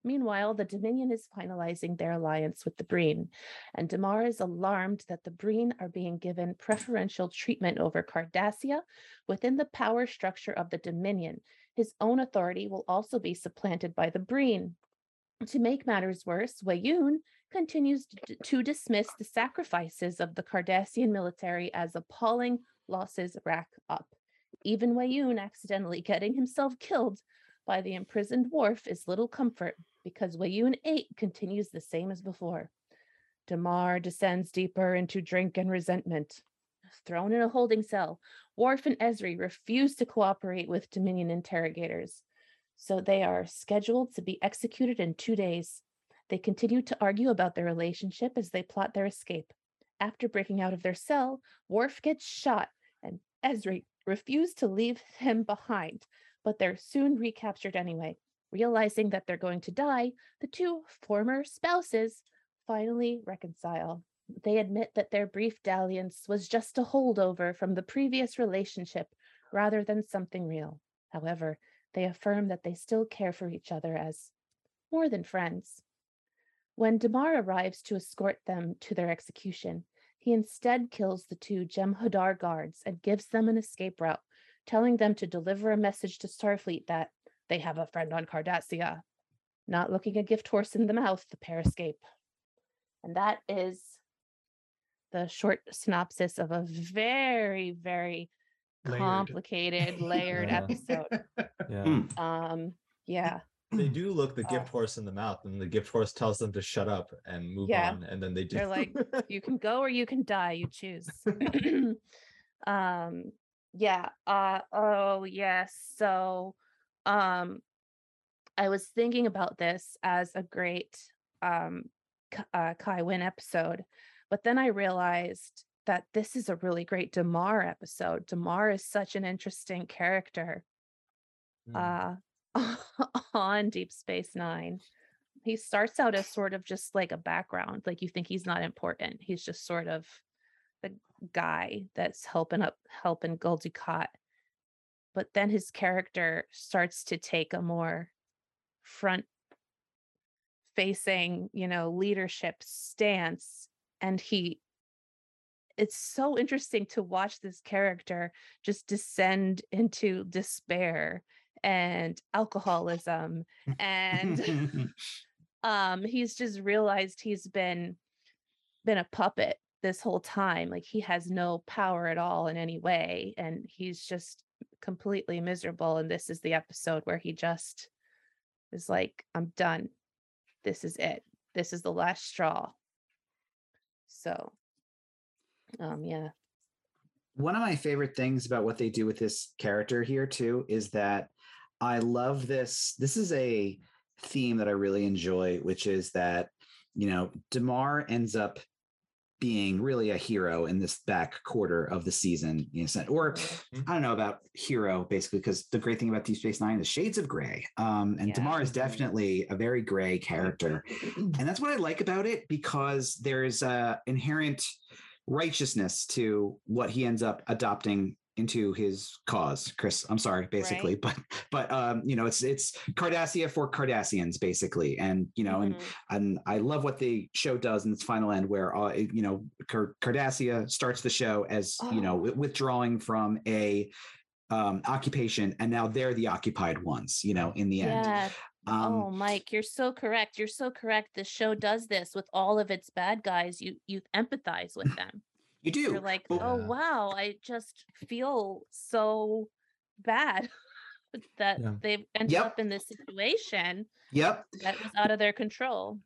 Meanwhile, the Dominion is finalizing their alliance with the Breen, and Damar is alarmed that the Breen are being given preferential treatment over Cardassia within the power structure of the Dominion. His own authority will also be supplanted by the Breen. To make matters worse, Weyoun continues to, to dismiss the sacrifices of the Cardassian military as appalling losses rack up. Even Weyoun accidentally getting himself killed by the imprisoned Worf is little comfort because Weyoun 8 continues the same as before. Damar descends deeper into drink and resentment. Thrown in a holding cell, Worf and Ezri refuse to cooperate with Dominion interrogators, so they are scheduled to be executed in two days. They continue to argue about their relationship as they plot their escape. After breaking out of their cell, Worf gets shot, and Ezri refused to leave him behind, but they're soon recaptured anyway. Realizing that they're going to die, the two former spouses finally reconcile. They admit that their brief dalliance was just a holdover from the previous relationship rather than something real. However, they affirm that they still care for each other as more than friends. When Damar arrives to escort them to their execution, he instead kills the two Jem'Hadar guards and gives them an escape route, telling them to deliver a message to Starfleet that they have a friend on Cardassia. Not looking a gift horse in the mouth, the pair escape. And that is the short synopsis of a very, very Layered. complicated, layered Yeah. episode. Yeah. Hmm. Um, yeah. They do look the Uh, gift horse in the mouth, and the gift horse tells them to shut up and move Yeah. on, and then they do. They're like, you can go or you can die you choose um yeah uh oh yes so um i was thinking about this as a great um uh, Kai Winn episode but then i realized that this is a really great damar episode damar is such an interesting character Mm. uh on deep space nine he starts out as sort of just like a background like you think he's not important he's just sort of the guy that's helping up helping Gul Dukat. but then his character starts to take a more front facing you know leadership stance and he it's so interesting to watch this character just descend into despair and alcoholism and um he's just realized he's been been a puppet this whole time like he has no power at all in any way and he's just completely miserable and this is the episode where he just is like i'm done. This is it. This is the last straw. So um yeah. One of my favorite things about what they do with this character here too is that I love this. This is a theme that I really enjoy, which is that you know Damar ends up being really a hero in this back quarter of the season, you know, or Mhm. I don't know about hero basically because the great thing about Deep Space Nine is shades of gray, um, and Yeah. Damar is definitely a very gray character, and that's what I like about it because there's a inherent righteousness to what he ends up adopting into his cause chris i'm sorry basically but but um you know it's it's cardassia for cardassians basically and you know and Mhm. and I love what the show does in its final end, where uh, you know Car- Cardassia starts the show as you know Oh. withdrawing from a um, occupation, and now they're the occupied ones. You know, in the end. yeah. Um, oh, Mike, you're so correct. You're so correct. The show does this with all of its bad guys. You you empathize with them. You do. You're like, but- oh Yeah. wow, I just feel so bad that Yeah. they've ended Yep. up in this situation Yep. that was out of their control.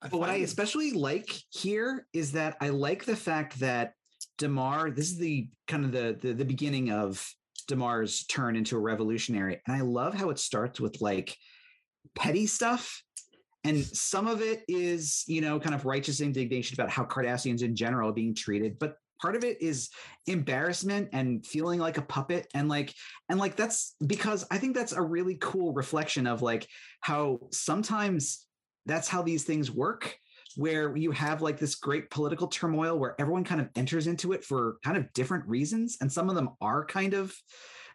But what I especially like here is that I like the fact that Damar, this is the kind of the, the the beginning of Damar's turn into a revolutionary. And I love how it starts with like petty stuff. And some of it is, you know, kind of righteous indignation about how Cardassians in general are being treated. But part of it is embarrassment and feeling like a puppet. And like, and like that's because I think that's a really cool reflection of like how sometimes that's how these things work where you have like this great political turmoil where everyone kind of enters into it for kind of different reasons and some of them are kind of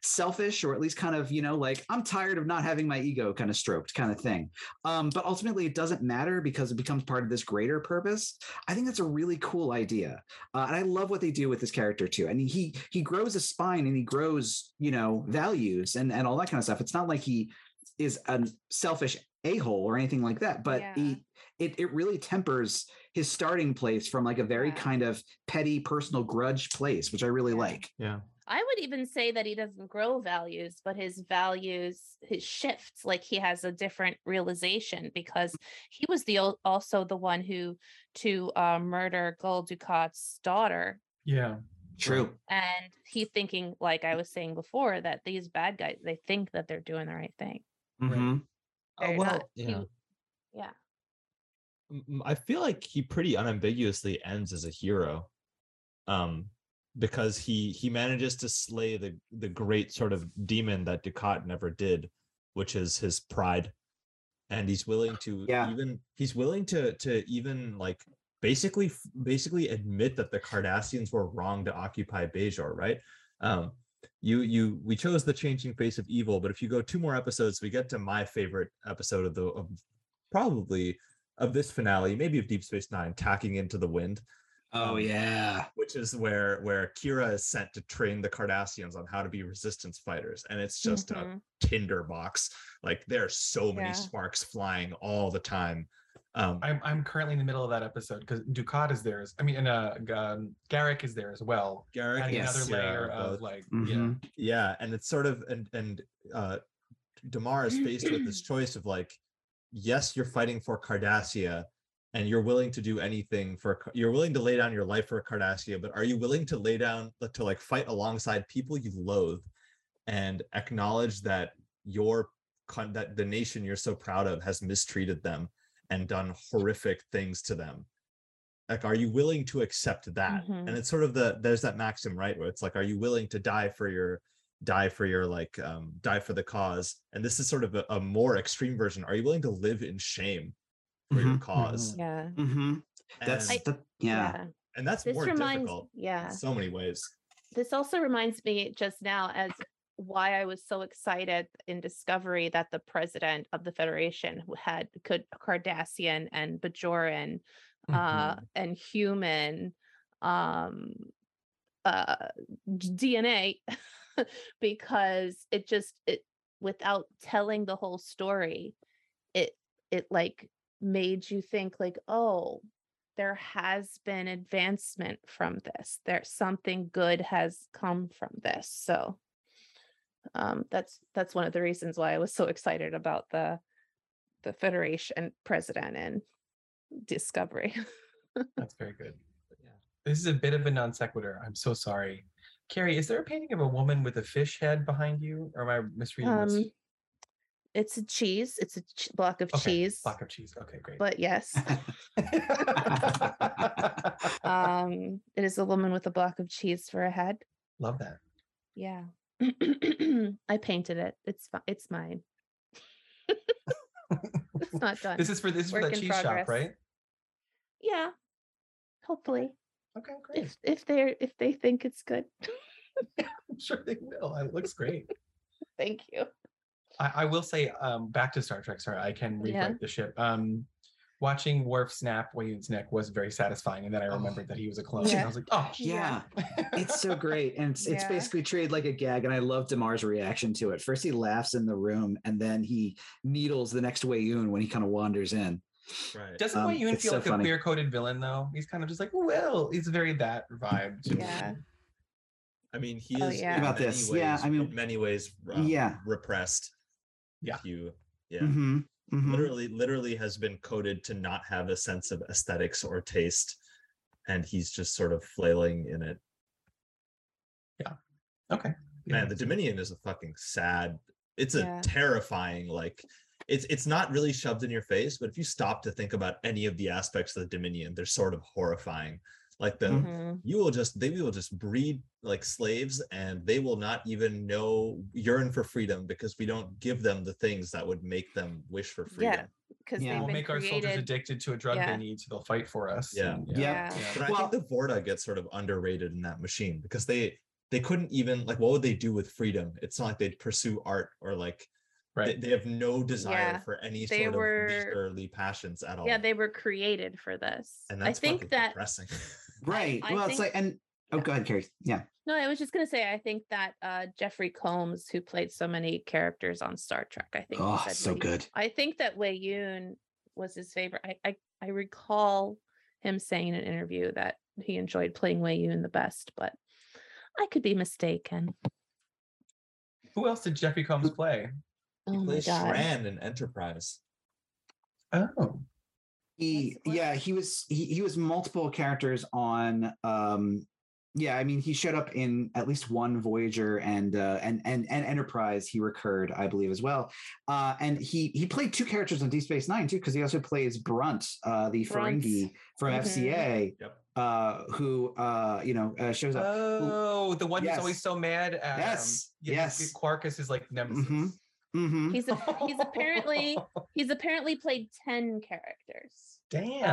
selfish or at least kind of you know like i'm tired of not having my ego kind of stroked kind of thing um, but ultimately it doesn't matter because it becomes part of this greater purpose i think that's a really cool idea uh, and i love what they do with this character too and he he grows a spine and he grows you know values and and all that kind of stuff it's not like he is a selfish a-hole or anything like that but Yeah. he it, it really tempers his starting place from like a very Yeah. kind of petty personal grudge place which i really Yeah. like Yeah. I would even say that he doesn't grow values, but his values his shifts. Like he has a different realization because he was the al- also the one who to uh, murder Gul Dukat's daughter, yeah. true and he thinking like I was saying before that these bad guys they think that they're doing the right thing. Mhm. Uh, They're well, not. He- yeah. yeah. M- m- I feel like he pretty unambiguously ends as a hero, um, because he he manages to slay the the great sort of demon that Dukat never did, which is his pride, and he's willing to Yeah. even he's willing to to even like basically basically admit that the Cardassians were wrong to occupy Bajor, right? Um, you you we chose the changing face of evil, but if you go two more episodes, we get to my favorite episode of the of probably of this finale, maybe of Deep Space Nine, tacking into the wind, oh Um, yeah which is where where Kira is sent to train the Cardassians on how to be resistance fighters, and it's just a Mhm. tinderbox. Like there are so many Yeah. sparks flying all the time. Um, I'm I'm currently in the middle of that episode because Dukat is there. as- I mean, and uh, um, Garak is there as well. Garak Adding Yes. another Kira layer are of both- like, Mhm. yeah and it's sort of and and uh damar is faced with this choice of like yes you're fighting for cardassia and you're willing to do anything for you're willing to lay down your life for cardassia but are you willing to lay down to like fight alongside people you loathe and acknowledge that your that the nation you're so proud of has mistreated them and done horrific things to them? Like are you willing to accept that? Mhm. and it's sort of the there's that maxim right where it's like are you willing to die for your die for your like um die for the cause? And this is sort of a, a more extreme version. Are you willing to live in shame for your Mhm, cause Yeah. Mhm. that's and, the yeah, Yeah. and that's This more reminds difficult yeah. in so many ways this also reminds me just now as why I was so excited in Discovery that the president of the Federation who had could Cardassian and Bajoran uh, Mhm. and human um, uh, DNA because it just it without telling the whole story it it like made you think like oh there has been advancement from this there something good has come from this so um that's that's one of the reasons why i was so excited about the the federation president and discovery That's very good. yeah This is a bit of a non sequitur. I'm so sorry. Karie, is there a painting of a woman with a fish head behind you, or am I misreading this? It's a cheese. It's a ch- block of Okay, cheese. Block of cheese. Okay, great. But yes, um, it is a woman with a block of cheese for a head. Love that. Yeah. I painted it. It's fi- it's mine. it's not done. This is for this is for Work in cheese shop, right? yeah. Hopefully, Okay, great. if if they're if they think it's good. I'm sure they will. It looks great. Thank you. I, I will say, um, back to Star Trek. Sorry, I can rewrite Yeah. the ship. Um, watching Worf snap Weyoun's neck was very satisfying, and then I Oh. remembered that he was a clone. and I was like, oh, yeah. it's so great and it's, it's basically treated like a gag and i love damar's reaction to it first he laughs in the room and then he needles the next Weyoun when he kind of wanders in Right. Doesn't Um, Weyoun it's feel so like funny. a queer coded villain though? He's kind of just like, well, he's very that vibe. To Yeah. Me. I mean, he Oh, is yeah. in About many this, yeah, I mean- in many ways, um, Yeah. repressed. Yeah. You, yeah, Mhm, mhm. literally, literally has been coded to not have a sense of aesthetics or taste, and he's just sort of flailing in it. Yeah okay. Man, the Dominion is a fucking sad. It's a Yeah. terrifying like. It's it's not really shoved in your face, but if you stop to think about any of the aspects of the Dominion, they're sort of horrifying. Like the Mhm. you will just they will just breed like slaves and they will not even know yearn for freedom because we don't give them the things that would make them wish for freedom. Yeah, because Yeah. We'll been make our soldiers addicted to a drug Yeah. they need, so they'll fight for us. Yeah. and Yeah. Yeah. But I Well- think the Vorta gets sort of underrated in that machine because they they couldn't even like what would they do with freedom? It's not like they'd pursue art or like they, Right. they have no desire Yeah, for any they sort were- of leisurely passions at all. Yeah, they were created for this. and I that's think fucking that depressing. right I well it's like and oh Yeah. go ahead Karie yeah no, I was just gonna say I think that uh Jeffrey Combs, who played so many characters on Star Trek, I think oh said so Wei- good I think that Weyoun was his favorite. I, I I recall him saying in an interview that he enjoyed playing Weyoun the best, but I could be mistaken. Who else did Jeffrey Combs play? Oh he my plays god. Shran in Enterprise. Oh, he yeah he was he, he was multiple characters on um yeah i mean he showed up in at least one voyager and uh and and, and enterprise he recurred i believe as well uh and he he played two characters on deep space nine too because he also plays brunt uh the Brunt. ferengi from Mhm. fca Yep. uh who uh you know uh, shows up oh, the one who's always so mad at. um, Yes, yeah, his- yes. Quarkus is like nemesis. Mhm. Hmm He's a, he's apparently he's apparently played 10 characters. Damn.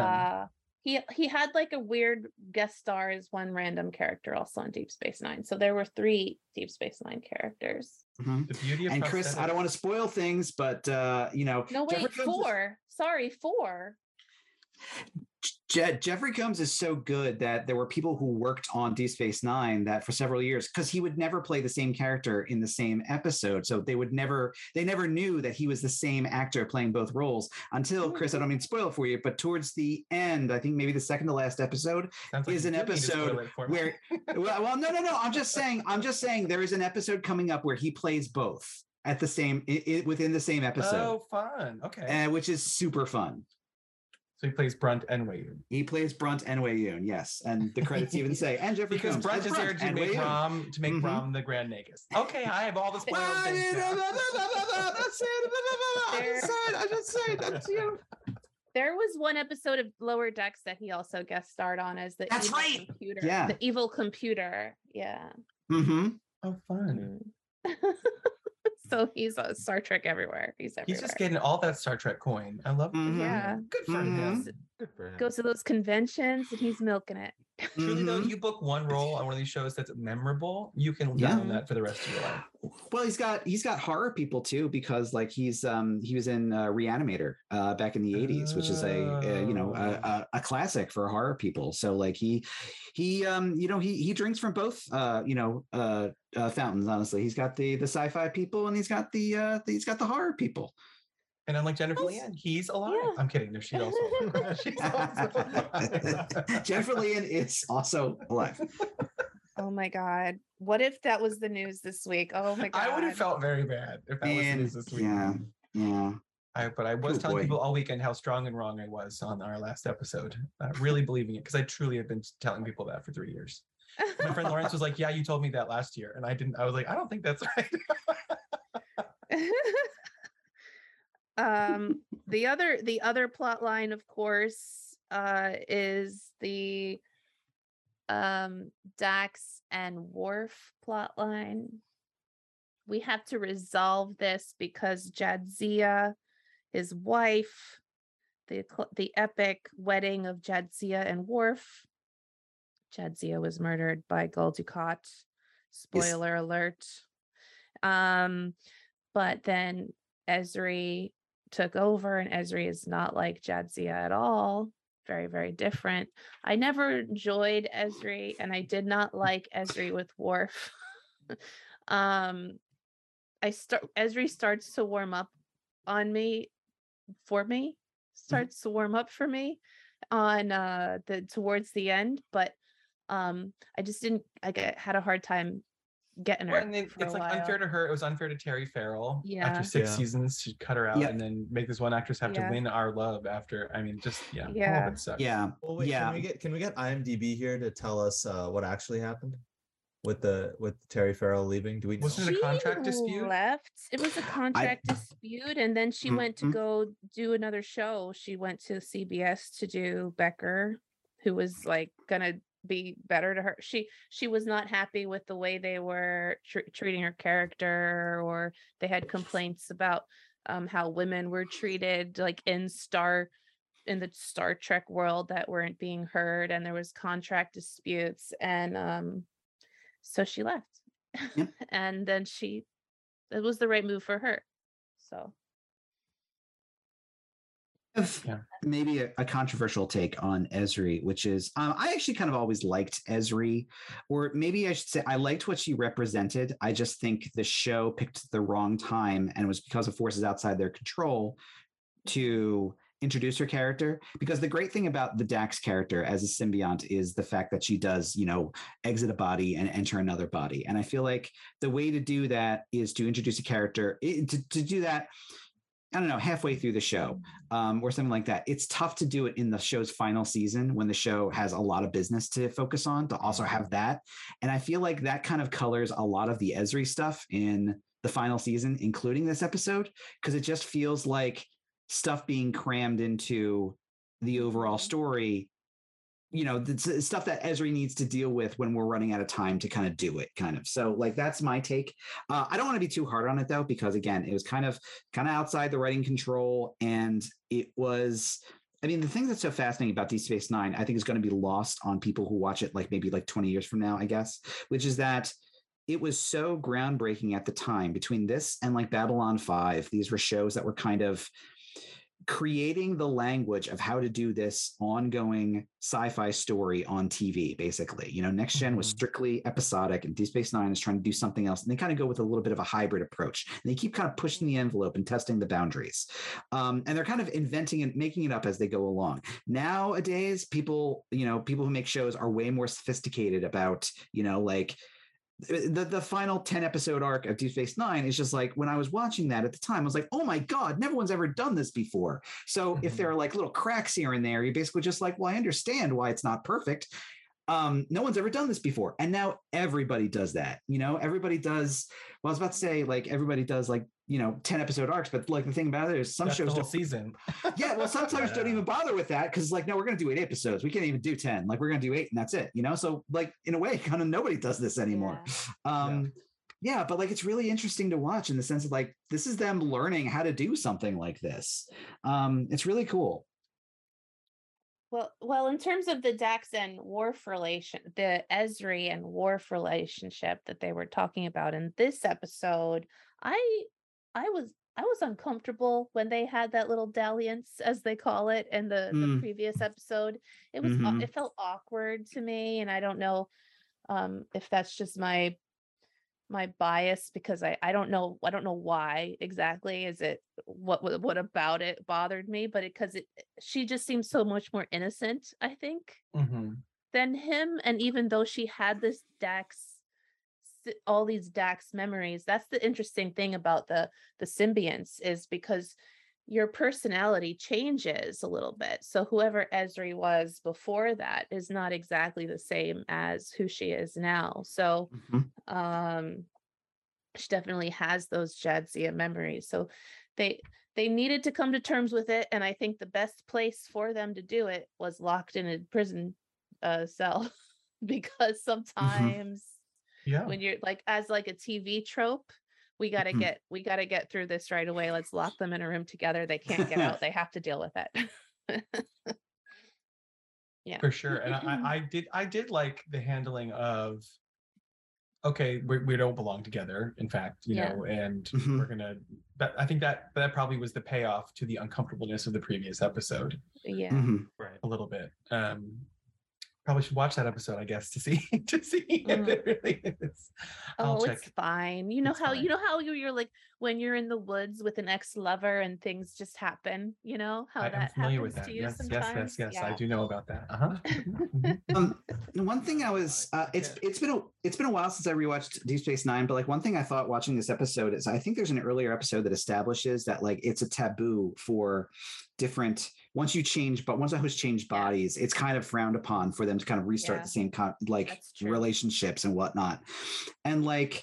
Uh he he had like a weird guest star as one random character also on Deep Space Nine. So there were three Deep Space Nine characters. the beauty of and chris i don't want to spoil things but uh you know No, Jeffrey wait, Combs is- four. Sorry, four. Je- Jeffrey Combs is so good that there were people who worked on Deep Space Nine that for several years, because he would never play the same character in the same episode. So they would never, they never knew that he was the same actor playing both roles until Chris, I don't mean to spoil it for you, but towards the end, I think maybe the second to last episode, Sounds is you an do need to spoil episode it where, well, well, no, no, no. I'm just saying, I'm just saying there is an episode coming up where he plays both at the same, i i within the same episode, Oh, fun. Okay. uh, which is super fun. So he plays Brunt and Weyoun. He plays Brunt and Weyoun, yes, and the credits even say and Jeffrey Because Combs Brunt is there to make Wei Rom to make Mhm. Rom the Grand Nagus. Okay, I have all the spoiled Well, things. you know, now. that's it. I just said, I just said that's you. There was one episode of Lower Decks that he also guest starred on as the That's evil right. computer. Yeah. The evil computer. Yeah. Mm-hmm. Oh, fun. Mm. so he's a Star Trek everywhere. He's everywhere. He's just getting all that Star Trek coin. I love it. Mhm. yeah. Good for Mhm. him. Good for him. goes to those conventions and he's milking it. Truly, though, Mhm. you book one role on one of these shows that's memorable, you can Yeah. live on that for the rest of your life. Well, he's got he's got horror people too because like he's um he was in uh, Reanimator uh, back in the '80s, which is a, a you know a, Oh. a, a classic for horror people. So like he he um you know he he drinks from both uh you know uh, uh fountains. Honestly, he's got the the sci-fi people and he's got the uh the, he's got the horror people. And unlike Jennifer Yes. Lien, he's alive. Yeah. I'm kidding. No, she's also she's also alive. Jennifer Lien is also alive. Oh my god. What if that was the news this week? Oh my god. I would have felt very bad if that was the news this week. yeah, yeah. I, but I was Oh, telling boy. people all weekend how strong and wrong I was on our last episode. Uh, really believing it because I truly have been telling people that for three years. My friend Lawrence was like, "Yeah, you told me that last year," and I didn't. I was like, "I don't think that's right." Um the other the other plot line of course uh is the um dax and Worf plot line. We have to resolve this because jadzia his wife the the epic wedding of jadzia and Worf. Jadzia was murdered by Gul Dukat. Spoiler alert. Um but then Ezri took over, and Ezri is not like Jadzia at all. Very, very different. I never enjoyed Ezri, and I did not like Ezri with Worf. um, I start Ezri starts to warm up on me, for me, starts to warm up for me on uh the towards the end, but um I just didn't I get, had a hard time getting her. Well, and then for a it's like while. unfair to her. It was unfair to Terry Farrell. Yeah. After six Yeah. seasons, to cut her out Yeah. and then make this one actress have Yeah. to win our love after. I mean, just yeah, all Yeah. of sucks. Yeah. Well, wait, yeah. can we get can we get IMDb here to tell us uh, what actually happened with the with Terry Farrell leaving? Do we know? Wasn't it a contract She dispute? Left. It was a contract dispute, and then she went to Mhm. go do another show. She went to CBS to do Becker, who was like gonna be better to her. She she was not happy with the way they were tr- treating her character, or they had complaints about um, how women were treated, like in Star in the Star Trek world that weren't being heard, and there was contract disputes, and um, so she left and then she it was the right move for her so have Yeah. maybe a, a controversial take on Ezri, which is um, I actually kind of always liked Ezri, or maybe I should say I liked what she represented. I just think the show picked the wrong time, and it was because of forces outside their control to introduce her character. Because the great thing about the Dax character as a symbiont is the fact that she does, you know, exit a body and enter another body, and I feel like the way to do that is to introduce a character to, to do that. I don't know, halfway through the show um, or something like that. It's tough to do it in the show's final season when the show has a lot of business to focus on to also have that. And I feel like that kind of colors a lot of the Ezri stuff in the final season, including this episode, because it just feels like stuff being crammed into the overall story. You know, the stuff that Ezri needs to deal with when we're running out of time to kind of do it, kind of. So, like, that's my take. Uh, I don't want to be too hard on it though, because again, it was kind of kind of outside the writing control. And it was, I mean, the thing that's so fascinating about Deep Space Nine, I think is going to be lost on people who watch it like maybe like 20 years from now, I guess, which is that it was so groundbreaking at the time between this and like Babylon 5. These were shows that were kind of creating the language of how to do this ongoing sci-fi story on TV, basically. You know, Next Gen was Mhm. strictly episodic, and Deep Space Nine is trying to do something else. And they kind of go with a little bit of a hybrid approach. And they keep kind of pushing the envelope and testing the boundaries. Um, and they're kind of inventing and making it up as they go along. Nowadays, people, you know, people who make shows are way more sophisticated about, you know, like the the final 10 episode arc of Deep Space Nine is just like when I was watching that at the time, I was like, oh my God, never one's ever done this before. So if Mhm. there are like little cracks here and there, you're basically just like, well, I understand why it's not perfect. Um, no one's ever done this before. And now everybody does that. You know, everybody does, well, I was about to say, like, everybody does like, you know, 10 episode arcs, but like the thing about it is some That's shows don't season. yeah, well, sometimes don't even bother with that because, like, no, we're going to do eight episodes. We can't even do 10. Like, we're going to do eight and that's it, you know? So, like, in a way, kind of nobody does this anymore. Um, yeah. yeah but like, it's really interesting to watch in the sense of like, this is them learning how to do something like this. Um, it's really cool. well well in terms of the dax and Worf relation the Ezri and Worf relationship that they were talking about in this episode i i was i was uncomfortable when they had that little dalliance as they call it in the, the Mm. previous episode it was Mhm. it felt awkward to me and i don't know um if that's just my my bias because I I don't know I don't know why exactly is it what what, what about it bothered me but because it she just seems so much more innocent I think Mhm. than him and even though she had this Dax all these Dax memories that's the interesting thing about the the symbionts is because your personality changes a little bit so whoever Ezri was before that is not exactly the same as who she is now so Mhm. um she definitely has those Jadzia memories. So they they needed to come to terms with it and i think the best place for them to do it was locked in a prison uh, cell because sometimes Yeah. when you're like as like a tv trope we got to Mhm. get we got to get through this right away let's lock them in a room together they can't get out they have to deal with it yeah for sure and I, I did i did like the handling of okay we, we don't belong together in fact you Yeah. know and Mhm. we're gonna but i think that that probably was the payoff to the uncomfortableness of the previous episode yeah Mhm. Right. a little bit um probably should watch that episode i guess to see to see Mhm. if it really is I'll Oh, check. it's fine. You know It's how fine. you know how you- you're like when you're in the woods with an ex-lover and things just happen. You know how i that familiar happens with that to you yes yes sometimes. yes yes i Yeah. do know about that uh-huh Mhm. um, one thing I was uh, it's it's been a it's been a while since I rewatched Deep Space Nine, but like one thing I thought watching this episode is I think there's an earlier episode that establishes that like it's a taboo for different once you change but once a host change Yeah. bodies, it's kind of frowned upon for them to kind of restart Yeah. the same con- like relationships and whatnot. And like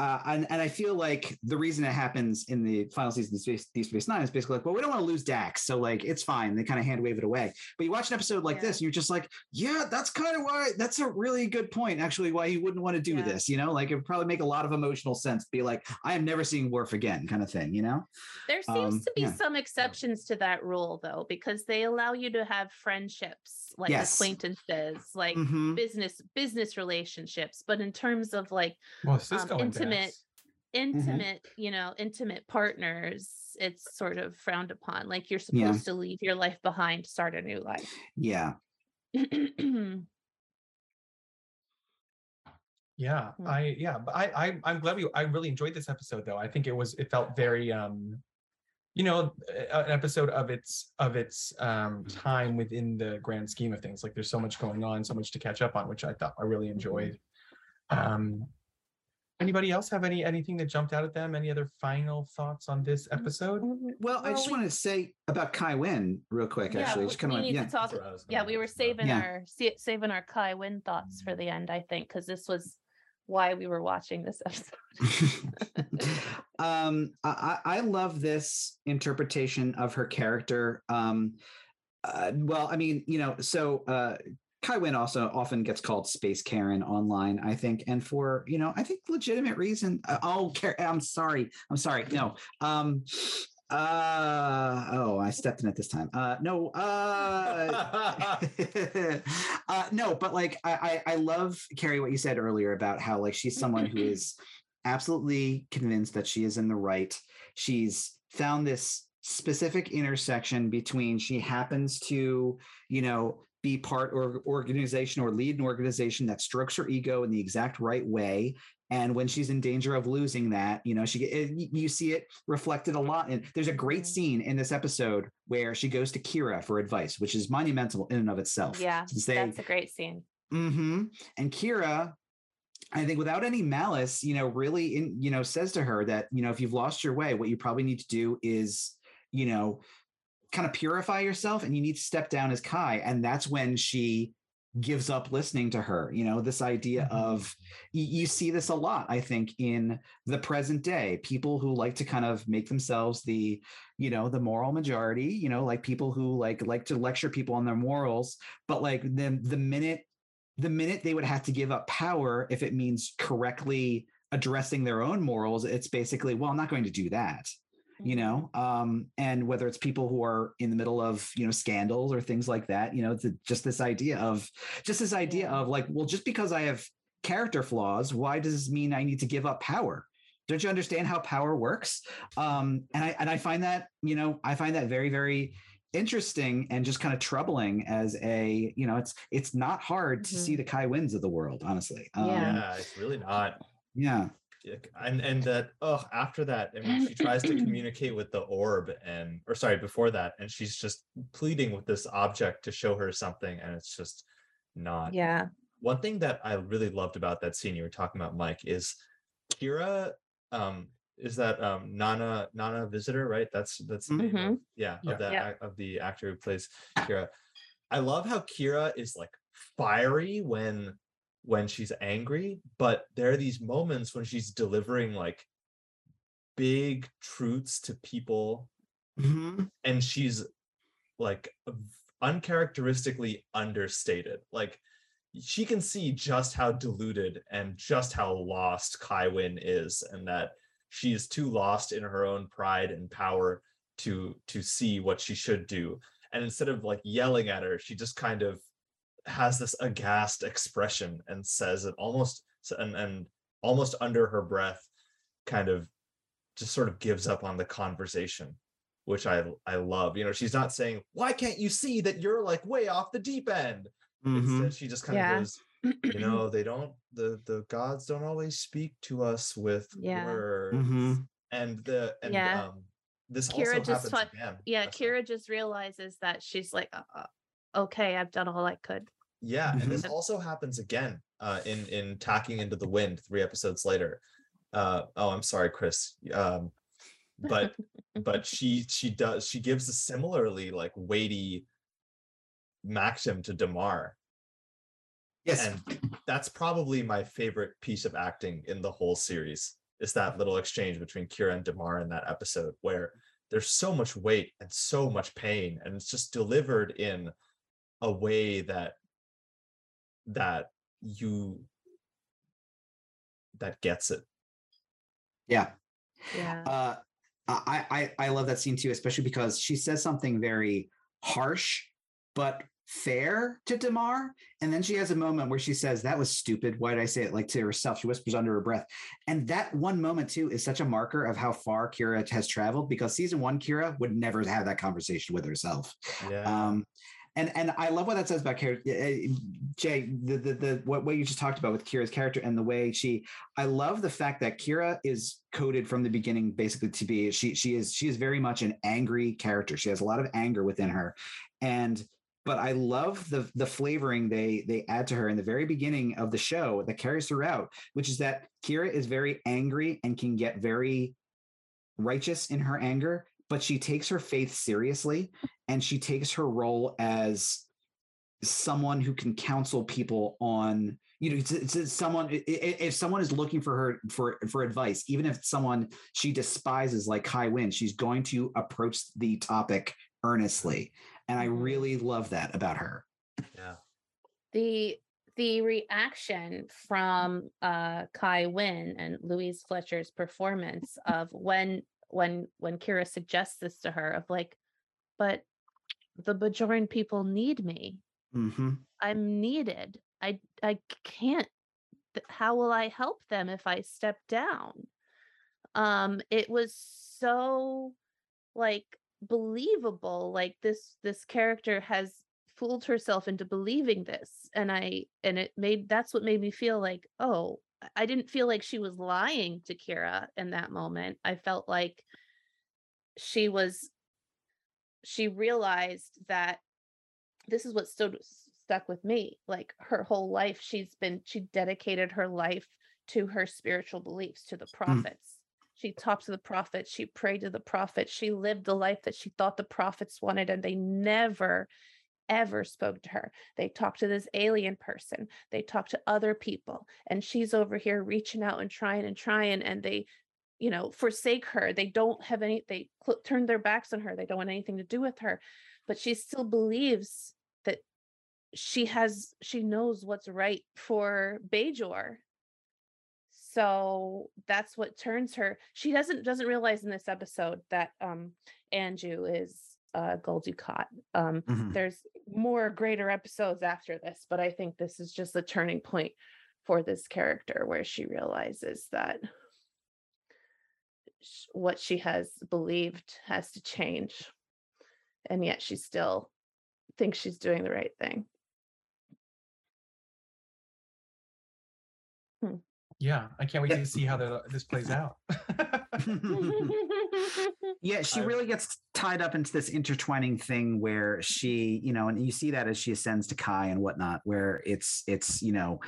uh, and, and I feel like the reason it happens in the final season of Space, Deep Space Nine is basically like, well, we don't want to lose Dax, so like it's fine. They kind of hand wave it away. But you watch an episode like Yeah. this, and you're just like, yeah, that's kind of why. That's a really good point, actually, why you wouldn't want to do Yeah. this. You know, like it would probably make a lot of emotional sense. To be like, I am never seeing Worf again, kind of thing. You know? There seems Um, to be yeah. some exceptions to that rule though, because they allow you to have friendships, like Yes. acquaintances, like Mhm. business business relationships. But in terms of like well Sisko and intimate- Dax. intimate, you know, intimate partners, it's sort of frowned upon. Like you're Yeah. supposed to leave your life behind, start a new life. Yeah. Yeah, Mm. I yeah, but I, I I'm glad we I really enjoyed this episode though. I think it was it felt very um you know an episode of its of its um time within the grand scheme of things. Like there's so much going on, so much to catch up on, which I thought I really enjoyed. Um anybody else have any anything that jumped out at them? Any other final thoughts on this episode? Well, I just we- wanted to say about Kai Winn real quick. yeah, actually, we- just kind of need yeah. to talk. That's what I was Yeah, we were saving Yeah. our saving our Kai Winn thoughts for the end, I think, because this was why we were watching this episode. um I, I I love this interpretation of her character um uh, well i mean you know so uh Kai Winn also often gets called Space Karen online, I think, and for you know, I think legitimate reason. Uh, oh, I'm sorry, I'm sorry. No, um, uh, oh, I stepped in it this time. Uh, no, uh, uh, no, but like I, I I love Karie what you said earlier about how like she's someone who is absolutely convinced that she is in the right. She's found this specific intersection between she happens to, you know, be part or organization or lead an organization that strokes her ego in the exact right way and when she's in danger of losing that you know she get you- see it reflected a lot and there's a great Mhm. scene in this episode where she goes to kira for advice which is monumental in and of itself yeah, say that's a great scene. mm-hmm And Kira, I think without any malice, you know, really in, you know, says to her that, you know, if you've lost your way, what you probably need to do is, you know, kind of purify yourself and you need to step down as Kai. And that's when she gives up listening to her. You know, this idea Mhm. of you see this a lot, I think, in the present day. People who like to kind of make themselves the, you know, the moral majority, you know, like people who like like to lecture people on their morals, but like the the minute the minute they would have to give up power if it means correctly addressing their own morals it's basically well i'm not going to do that you know um and whether it's people who are in the middle of you know scandals or things like that you know it's just this idea of just this idea Yeah. of like well just because i have character flaws why does this mean i need to give up power don't you understand how power works um and i and i find that you know i find that very very interesting and just kind of troubling as a you know it's it's not hard to see Mhm. the Kai Winns of the world honestly um, Yeah. yeah, it's really not. yeah Like, and and that oh after that i mean she tries to communicate with the orb and or sorry before that and she's just pleading with this object to show her something and it's just not Yeah. one thing that i really loved about that scene you were talking about mike is kira um is that um nana nana visitor right that's that's the name of, yeah, Yeah. of that Yeah. of the actor who plays kira i love how kira is like fiery when when she's angry but there are these moments when she's delivering like big truths to people Mhm. and she's like uncharacteristically understated. Like she can see just how deluded and just how lost Kai Winn is, and that she is too lost in her own pride and power to to see what she should do. And instead of like yelling at her, she just kind of has this aghast expression and says it almost and, and almost under her breath, kind of just sort of gives up on the conversation which I I love. You know, she's not saying, "Why can't you see that you're like way off the deep end?" Mhm. Instead, she just kind Yeah. of goes, "You know, they don't the the gods don't always speak to us with Yeah. words." Mhm. And the and Yeah. um this Kira also just happens fi- again. yeah, That's a- Kira just realizes that she's like, uh, uh, okay, I've done all I could. Yeah, and this Mhm. also happens again uh, in in Tacking into the Wind three episodes later. Uh, oh, I'm sorry, Chris. Um, but but she she does she gives a similarly like weighty maxim to Damar. Yes. and that's probably my favorite piece of acting in the whole series. Is that little exchange between Kira and Damar in that episode where there's so much weight and so much pain, and it's just delivered in a way that that you that gets it. yeah. Yeah. Uh, I, I I love that scene too, especially because she says something very harsh but fair to Damar, and then she has a moment where she says, "That was stupid. Why did I say it?" Like to herself, she whispers under her breath, and that one moment too is such a marker of how far Kira has traveled. Because season one, Kira would never have that conversation with herself. Yeah. Um, and and I love what that says about character. Eh, eh, Jai, the, the the what what you just talked about with Kira's character and the way she. I love the fact that Kira is coded from the beginning basically to be she she is she is very much an angry character. She has a lot of anger within her, and but I love the the flavoring they they add to her in the very beginning of the show that carries throughout, which is that Kira is very angry and can get very righteous in her anger, but she takes her faith seriously and she takes her role as someone who can counsel people on you know it's, it's, it's someone i- i- if someone is looking for her for for advice even if someone she despises like kai Winn, she's going to approach the topic earnestly and i Mhm. really love that about her yeah. the the reaction from uh Kai Winn and Louise Fletcher's performance of when when when Kira suggests this to her of like, but the Bajoran people need me. mm-hmm. I'm needed. I I can't. How will I help them if I step down? Um, it was so like believable. Like this this character has fooled herself into believing this, and I and it made that's what made me feel like oh I- didn't feel like she was lying to Kira in that moment. I felt like she was she realized that this is what stood stuck with me like her whole life she's been she dedicated her life to her spiritual beliefs to the mm. prophets she talked to the prophets she prayed to the prophets she lived the life that she thought the prophets wanted and they never ever spoke to her they talked to this alien person they talked to other people and she's over here reaching out and trying and trying and they you know forsake her they don't have any they cl- turn their backs on her they don't want anything to do with her but she still believes that she has she knows what's right for Bajor. So that's what turns her. She doesn't doesn't realize in this episode that um Anjohl is uh Gul Dukat. Um Mhm. there's more greater episodes after this, but I think this is just the turning point for this character where she realizes that sh- what she has believed has to change and yet she still thinks she's doing the right thing. Yeah, I can't wait to see how the, this plays out. Yeah, she really gets tied up into this intertwining thing where she, you know, and you see that as she ascends to Kai and whatnot, where it's it's you know,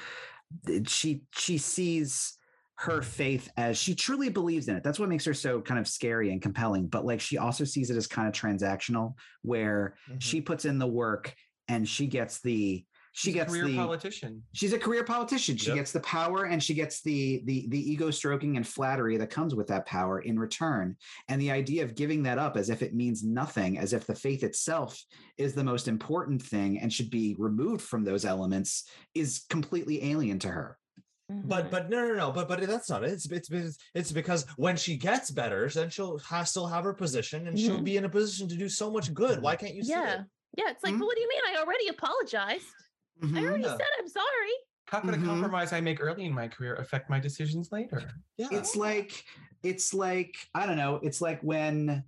she she sees her faith as she truly believes in it. That's what makes her so kind of scary and compelling. But like she also sees it as kind of transactional, where Mhm. she puts in the work and she gets the she She's a gets career the politician. she's a career politician she Yep. gets the power and she gets the the the ego stroking and flattery that comes with that power in return and the idea of giving that up as if it means nothing as if the faith itself is the most important thing and should be removed from those elements is completely alien to her But Mhm. but no no no but but that's not it. It's it's it's, it's because when she gets better, then she'll ha- still have her position and she'll Mhm. be in a position to do so much good. Why can't you see yeah, it? yeah. It's like, Mhm. but what do you mean? I already apologized. I Mhm. already Yeah. said I'm sorry. How could Mhm. a compromise I make early in my career affect my decisions later? Yeah. it's like it's like i don't know it's like when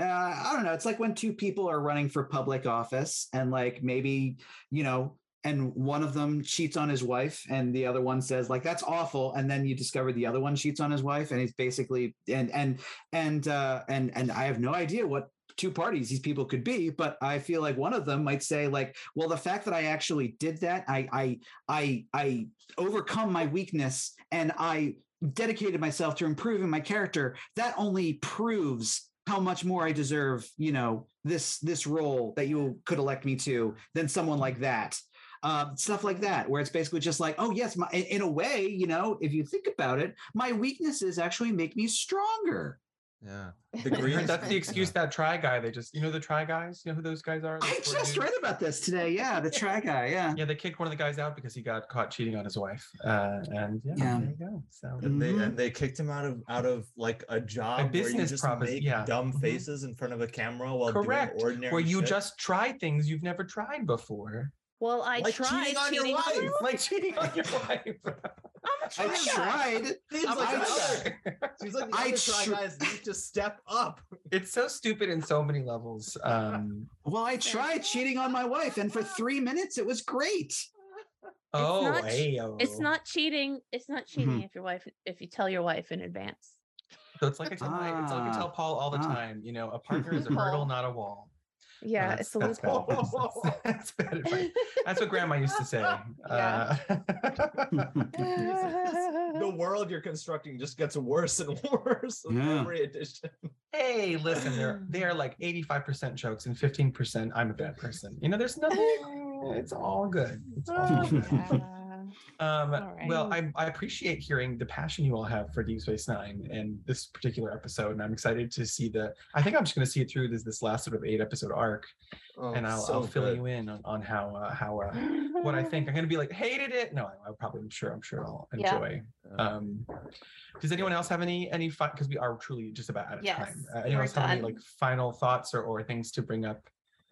uh, i don't know it's like when two people are running for public office and like maybe you know and one of them cheats on his wife and the other one says like that's awful and then you discover the other one cheats on his wife and he's basically and and and uh and and i have no idea what two parties these people could be but i feel like one of them might say like well the fact that i actually did that i i i i overcome my weakness and i dedicated myself to improving my character that only proves how much more i deserve you know this this role that you could elect me to than someone like that. Um, stuff like that where it's basically just like oh yes my, in a way you know if you think about it my weaknesses actually make me stronger Yeah. The heard Greens. That's the excuse that try guy. They just, you know, the try guys. You know who those guys are? i Those four just dudes? read about this today yeah the try guy yeah Yeah, they kicked one of the guys out because he got caught cheating on his wife. Uh, and yeah, Yeah. there you go. So And they Mhm. and they kicked him out of out of like a job where business you just propos- make yeah. dumb Mhm. faces in front of a camera while Correct. doing ordinary where you shit. just try things you've never tried before, Well, I Like tried cheating on your cheating on wife. like cheating on your wife. I'm a i try guy. tried Seems I'm like the other- guy. seems like the I other try tr- guys need to step up. it's so stupid in so many levels. Um, well i tried cheating on my wife and for three minutes it was great oh, not ayo. It's not cheating. It's not cheating Mm-hmm. if your wife if you tell your wife in advance. So it's like I tell my, it's like I Ah, tell Paul all the ah. time. You know, a partner is a hurdle, not a wall. Yeah, That's- it's a that's bad loophole. advice. That's bad advice. That's what Grandma used to say. Yeah. Uh, the world you're constructing just gets worse and worse with Yeah. every edition. hey, listen, they're they are like 85% jokes and 15% I'm a bad person. You know, there's nothing. It's all good. It's all good. Um, Well, I, I appreciate hearing the passion you all have for Deep Space Nine and this particular episode, and I'm excited to see the. I think I'm just going to see it through this this last sort of eight episode arc, and I'll, I'll fill you in on, on how uh, how uh, what I think. I'm going to be like hated it. No, I, I probably I'm sure I'm sure I'll Yeah. enjoy. Um, does anyone else have any any fun? Because we are truly just about out of Yes, time. Uh, anyone else have any like final thoughts or, or things to bring up?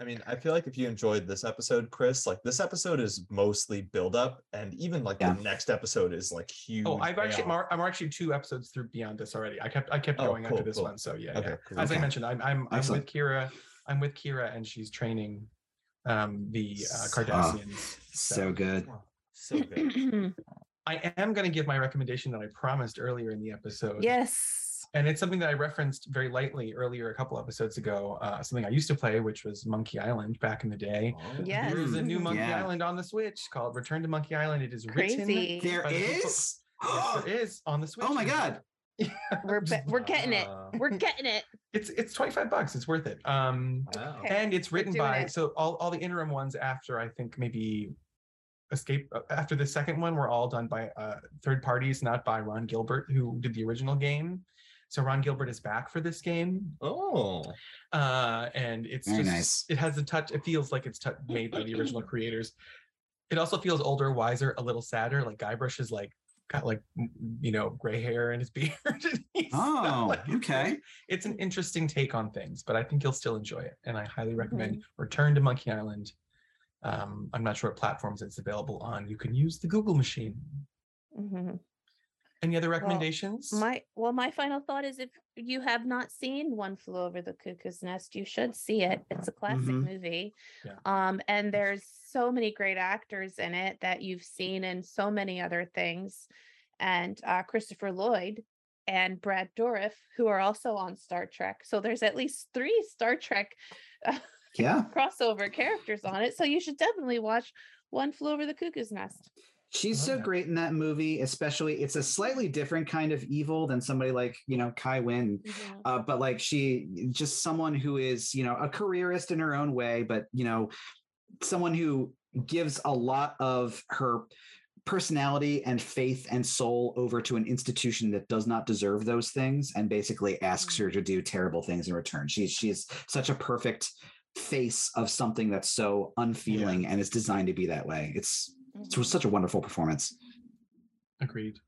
I mean, I feel like if you enjoyed this episode, Chris, like this episode is mostly build up, and even like Yeah. the next episode is like huge. Oh, I've actually payoff. mar- I'm actually two episodes through beyond this already. I kept I kept Oh, going after this cool. one. So yeah, Okay, yeah. cool. As I mentioned, I'm I'm I'm Excellent. with Kira. I'm with Kira, and she's training um the uh, S- ah, Cardassians. so good so good. I am going to give my recommendation that I promised earlier in the episode. yes. And it's something that I referenced very lightly earlier a couple episodes ago. Uh, something I used to play, which was Monkey Island back in the day. Oh, Yes. There is a new Monkey yeah. Island on the Switch called Return to Monkey Island. It is Crazy. written. There the is. yes, there is on the Switch. oh my god We're be- we're getting it. We're getting it. It's it's 25 bucks. It's worth it. Um Wow. Okay. and it's written by it. so all, all the interim ones after I think maybe escape uh, after the second one were all done by uh third parties, not by Ron Gilbert, who did the original game. So Ron Gilbert is back for this game. Oh, Uh and it's Very just nice. it has a touch, it feels like it's tou- made by the original creators. It also feels older, wiser, a little sadder. Like Guybrush is like got like you know gray hair in his beard. and Oh, like- okay. It's an interesting take on things, but I think you'll still enjoy it, and I highly recommend Mm-hmm. Return to Monkey Island. Um, I'm not sure what platforms it's available on. You can use the Google machine. Mhm. Any other recommendations? My well, my final thought is if you have not seen One Flew Over the Cuckoo's Nest, you should see it. It's a classic Mhm. movie. Yeah. Um, and there's so many great actors in it that you've seen in so many other things. And uh, Christopher Lloyd and Brad Dourif, who are also on Star Trek. So there's at least three Star Trek uh, Yeah. crossover characters on it. So you should definitely watch One Flew Over the Cuckoo's Nest. She's love so that. great in that movie, especially it's a slightly different kind of evil than somebody like, you know, Kai Winn. Uh, but like she just someone who is, you know, a careerist in her own way, but you know, someone who gives a lot of her personality and faith and soul over to an institution that does not deserve those things and basically asks Mm. her to do terrible things in return. She's she's such a perfect face of something that's so unfeeling and is designed to be that way. It's it was such a wonderful performance. Agreed.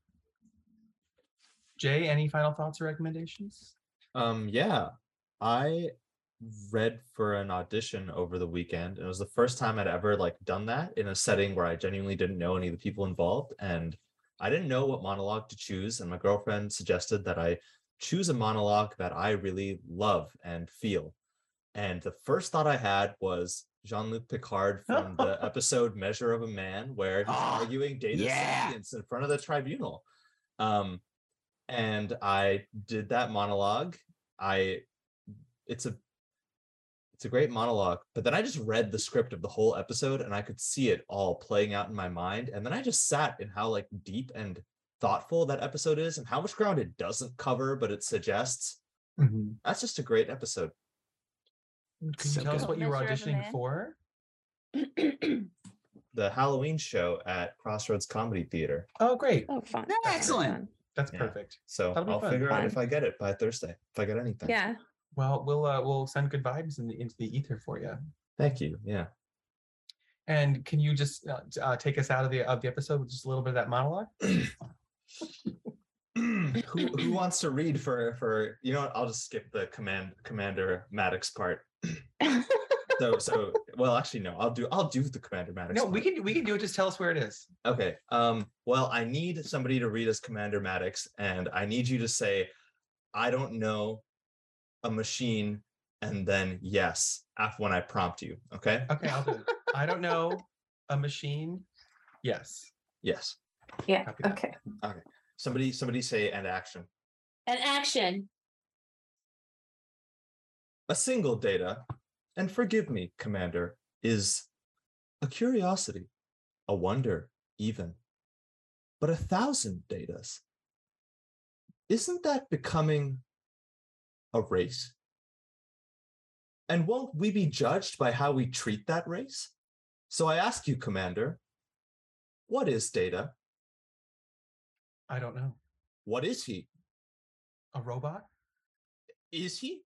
Jai, any final thoughts or recommendations? Um, yeah, I read for an audition over the weekend, and it was the first time I'd ever like done that in a setting where I genuinely didn't know any of the people involved, and I didn't know what monologue to choose. And my girlfriend suggested that I choose a monologue that I really love and feel. And the first thought I had was Jean-Luc Picard from the episode Measure of a Man, where he's Ah, arguing data yeah. sentience in front of the tribunal. Um, and I did that monologue. I it's a it's a great monologue, but then I just read the script of the whole episode and I could see it all playing out in my mind. And then I just sat in how like deep and thoughtful that episode is and how much ground it doesn't cover, but it suggests. Mhm. That's just a great episode. Can you So tell us what you were Measure of a auditioning Man? for? The Halloween show at Crossroads Comedy Theater. Oh, great. oh, fun. Yeah, excellent. Fun. That's Yeah. perfect. So That'll I'll fun. figure out if I get it by Thursday. If I get anything. Yeah. Well, we'll uh, we'll send good vibes in the, into the ether for you. Thank you. Yeah. And can you just uh, uh, take us out of the of the episode with just a little bit of that monologue? who who wants to read for for you know what? I'll just skip the command commander Maddox part. So so well actually no I'll do I'll do the commander Maddox. No, we can we can do it. Just tell us where it is. Okay. Um well I need somebody to read as Commander Maddox and I need you to say I don't know a machine and then yes after when I prompt you. Okay? Okay, I'll do it. I don't know a machine. Yes. Yes. Yeah. Copy that. Okay. Somebody somebody say and action. And action. A single data, and forgive me, Commander, is a curiosity, a wonder, even. But a thousand datas, isn't that becoming a race? And won't we be judged by how we treat that race? So I ask you, Commander, what is data? I don't know. What is he? A robot? Is he?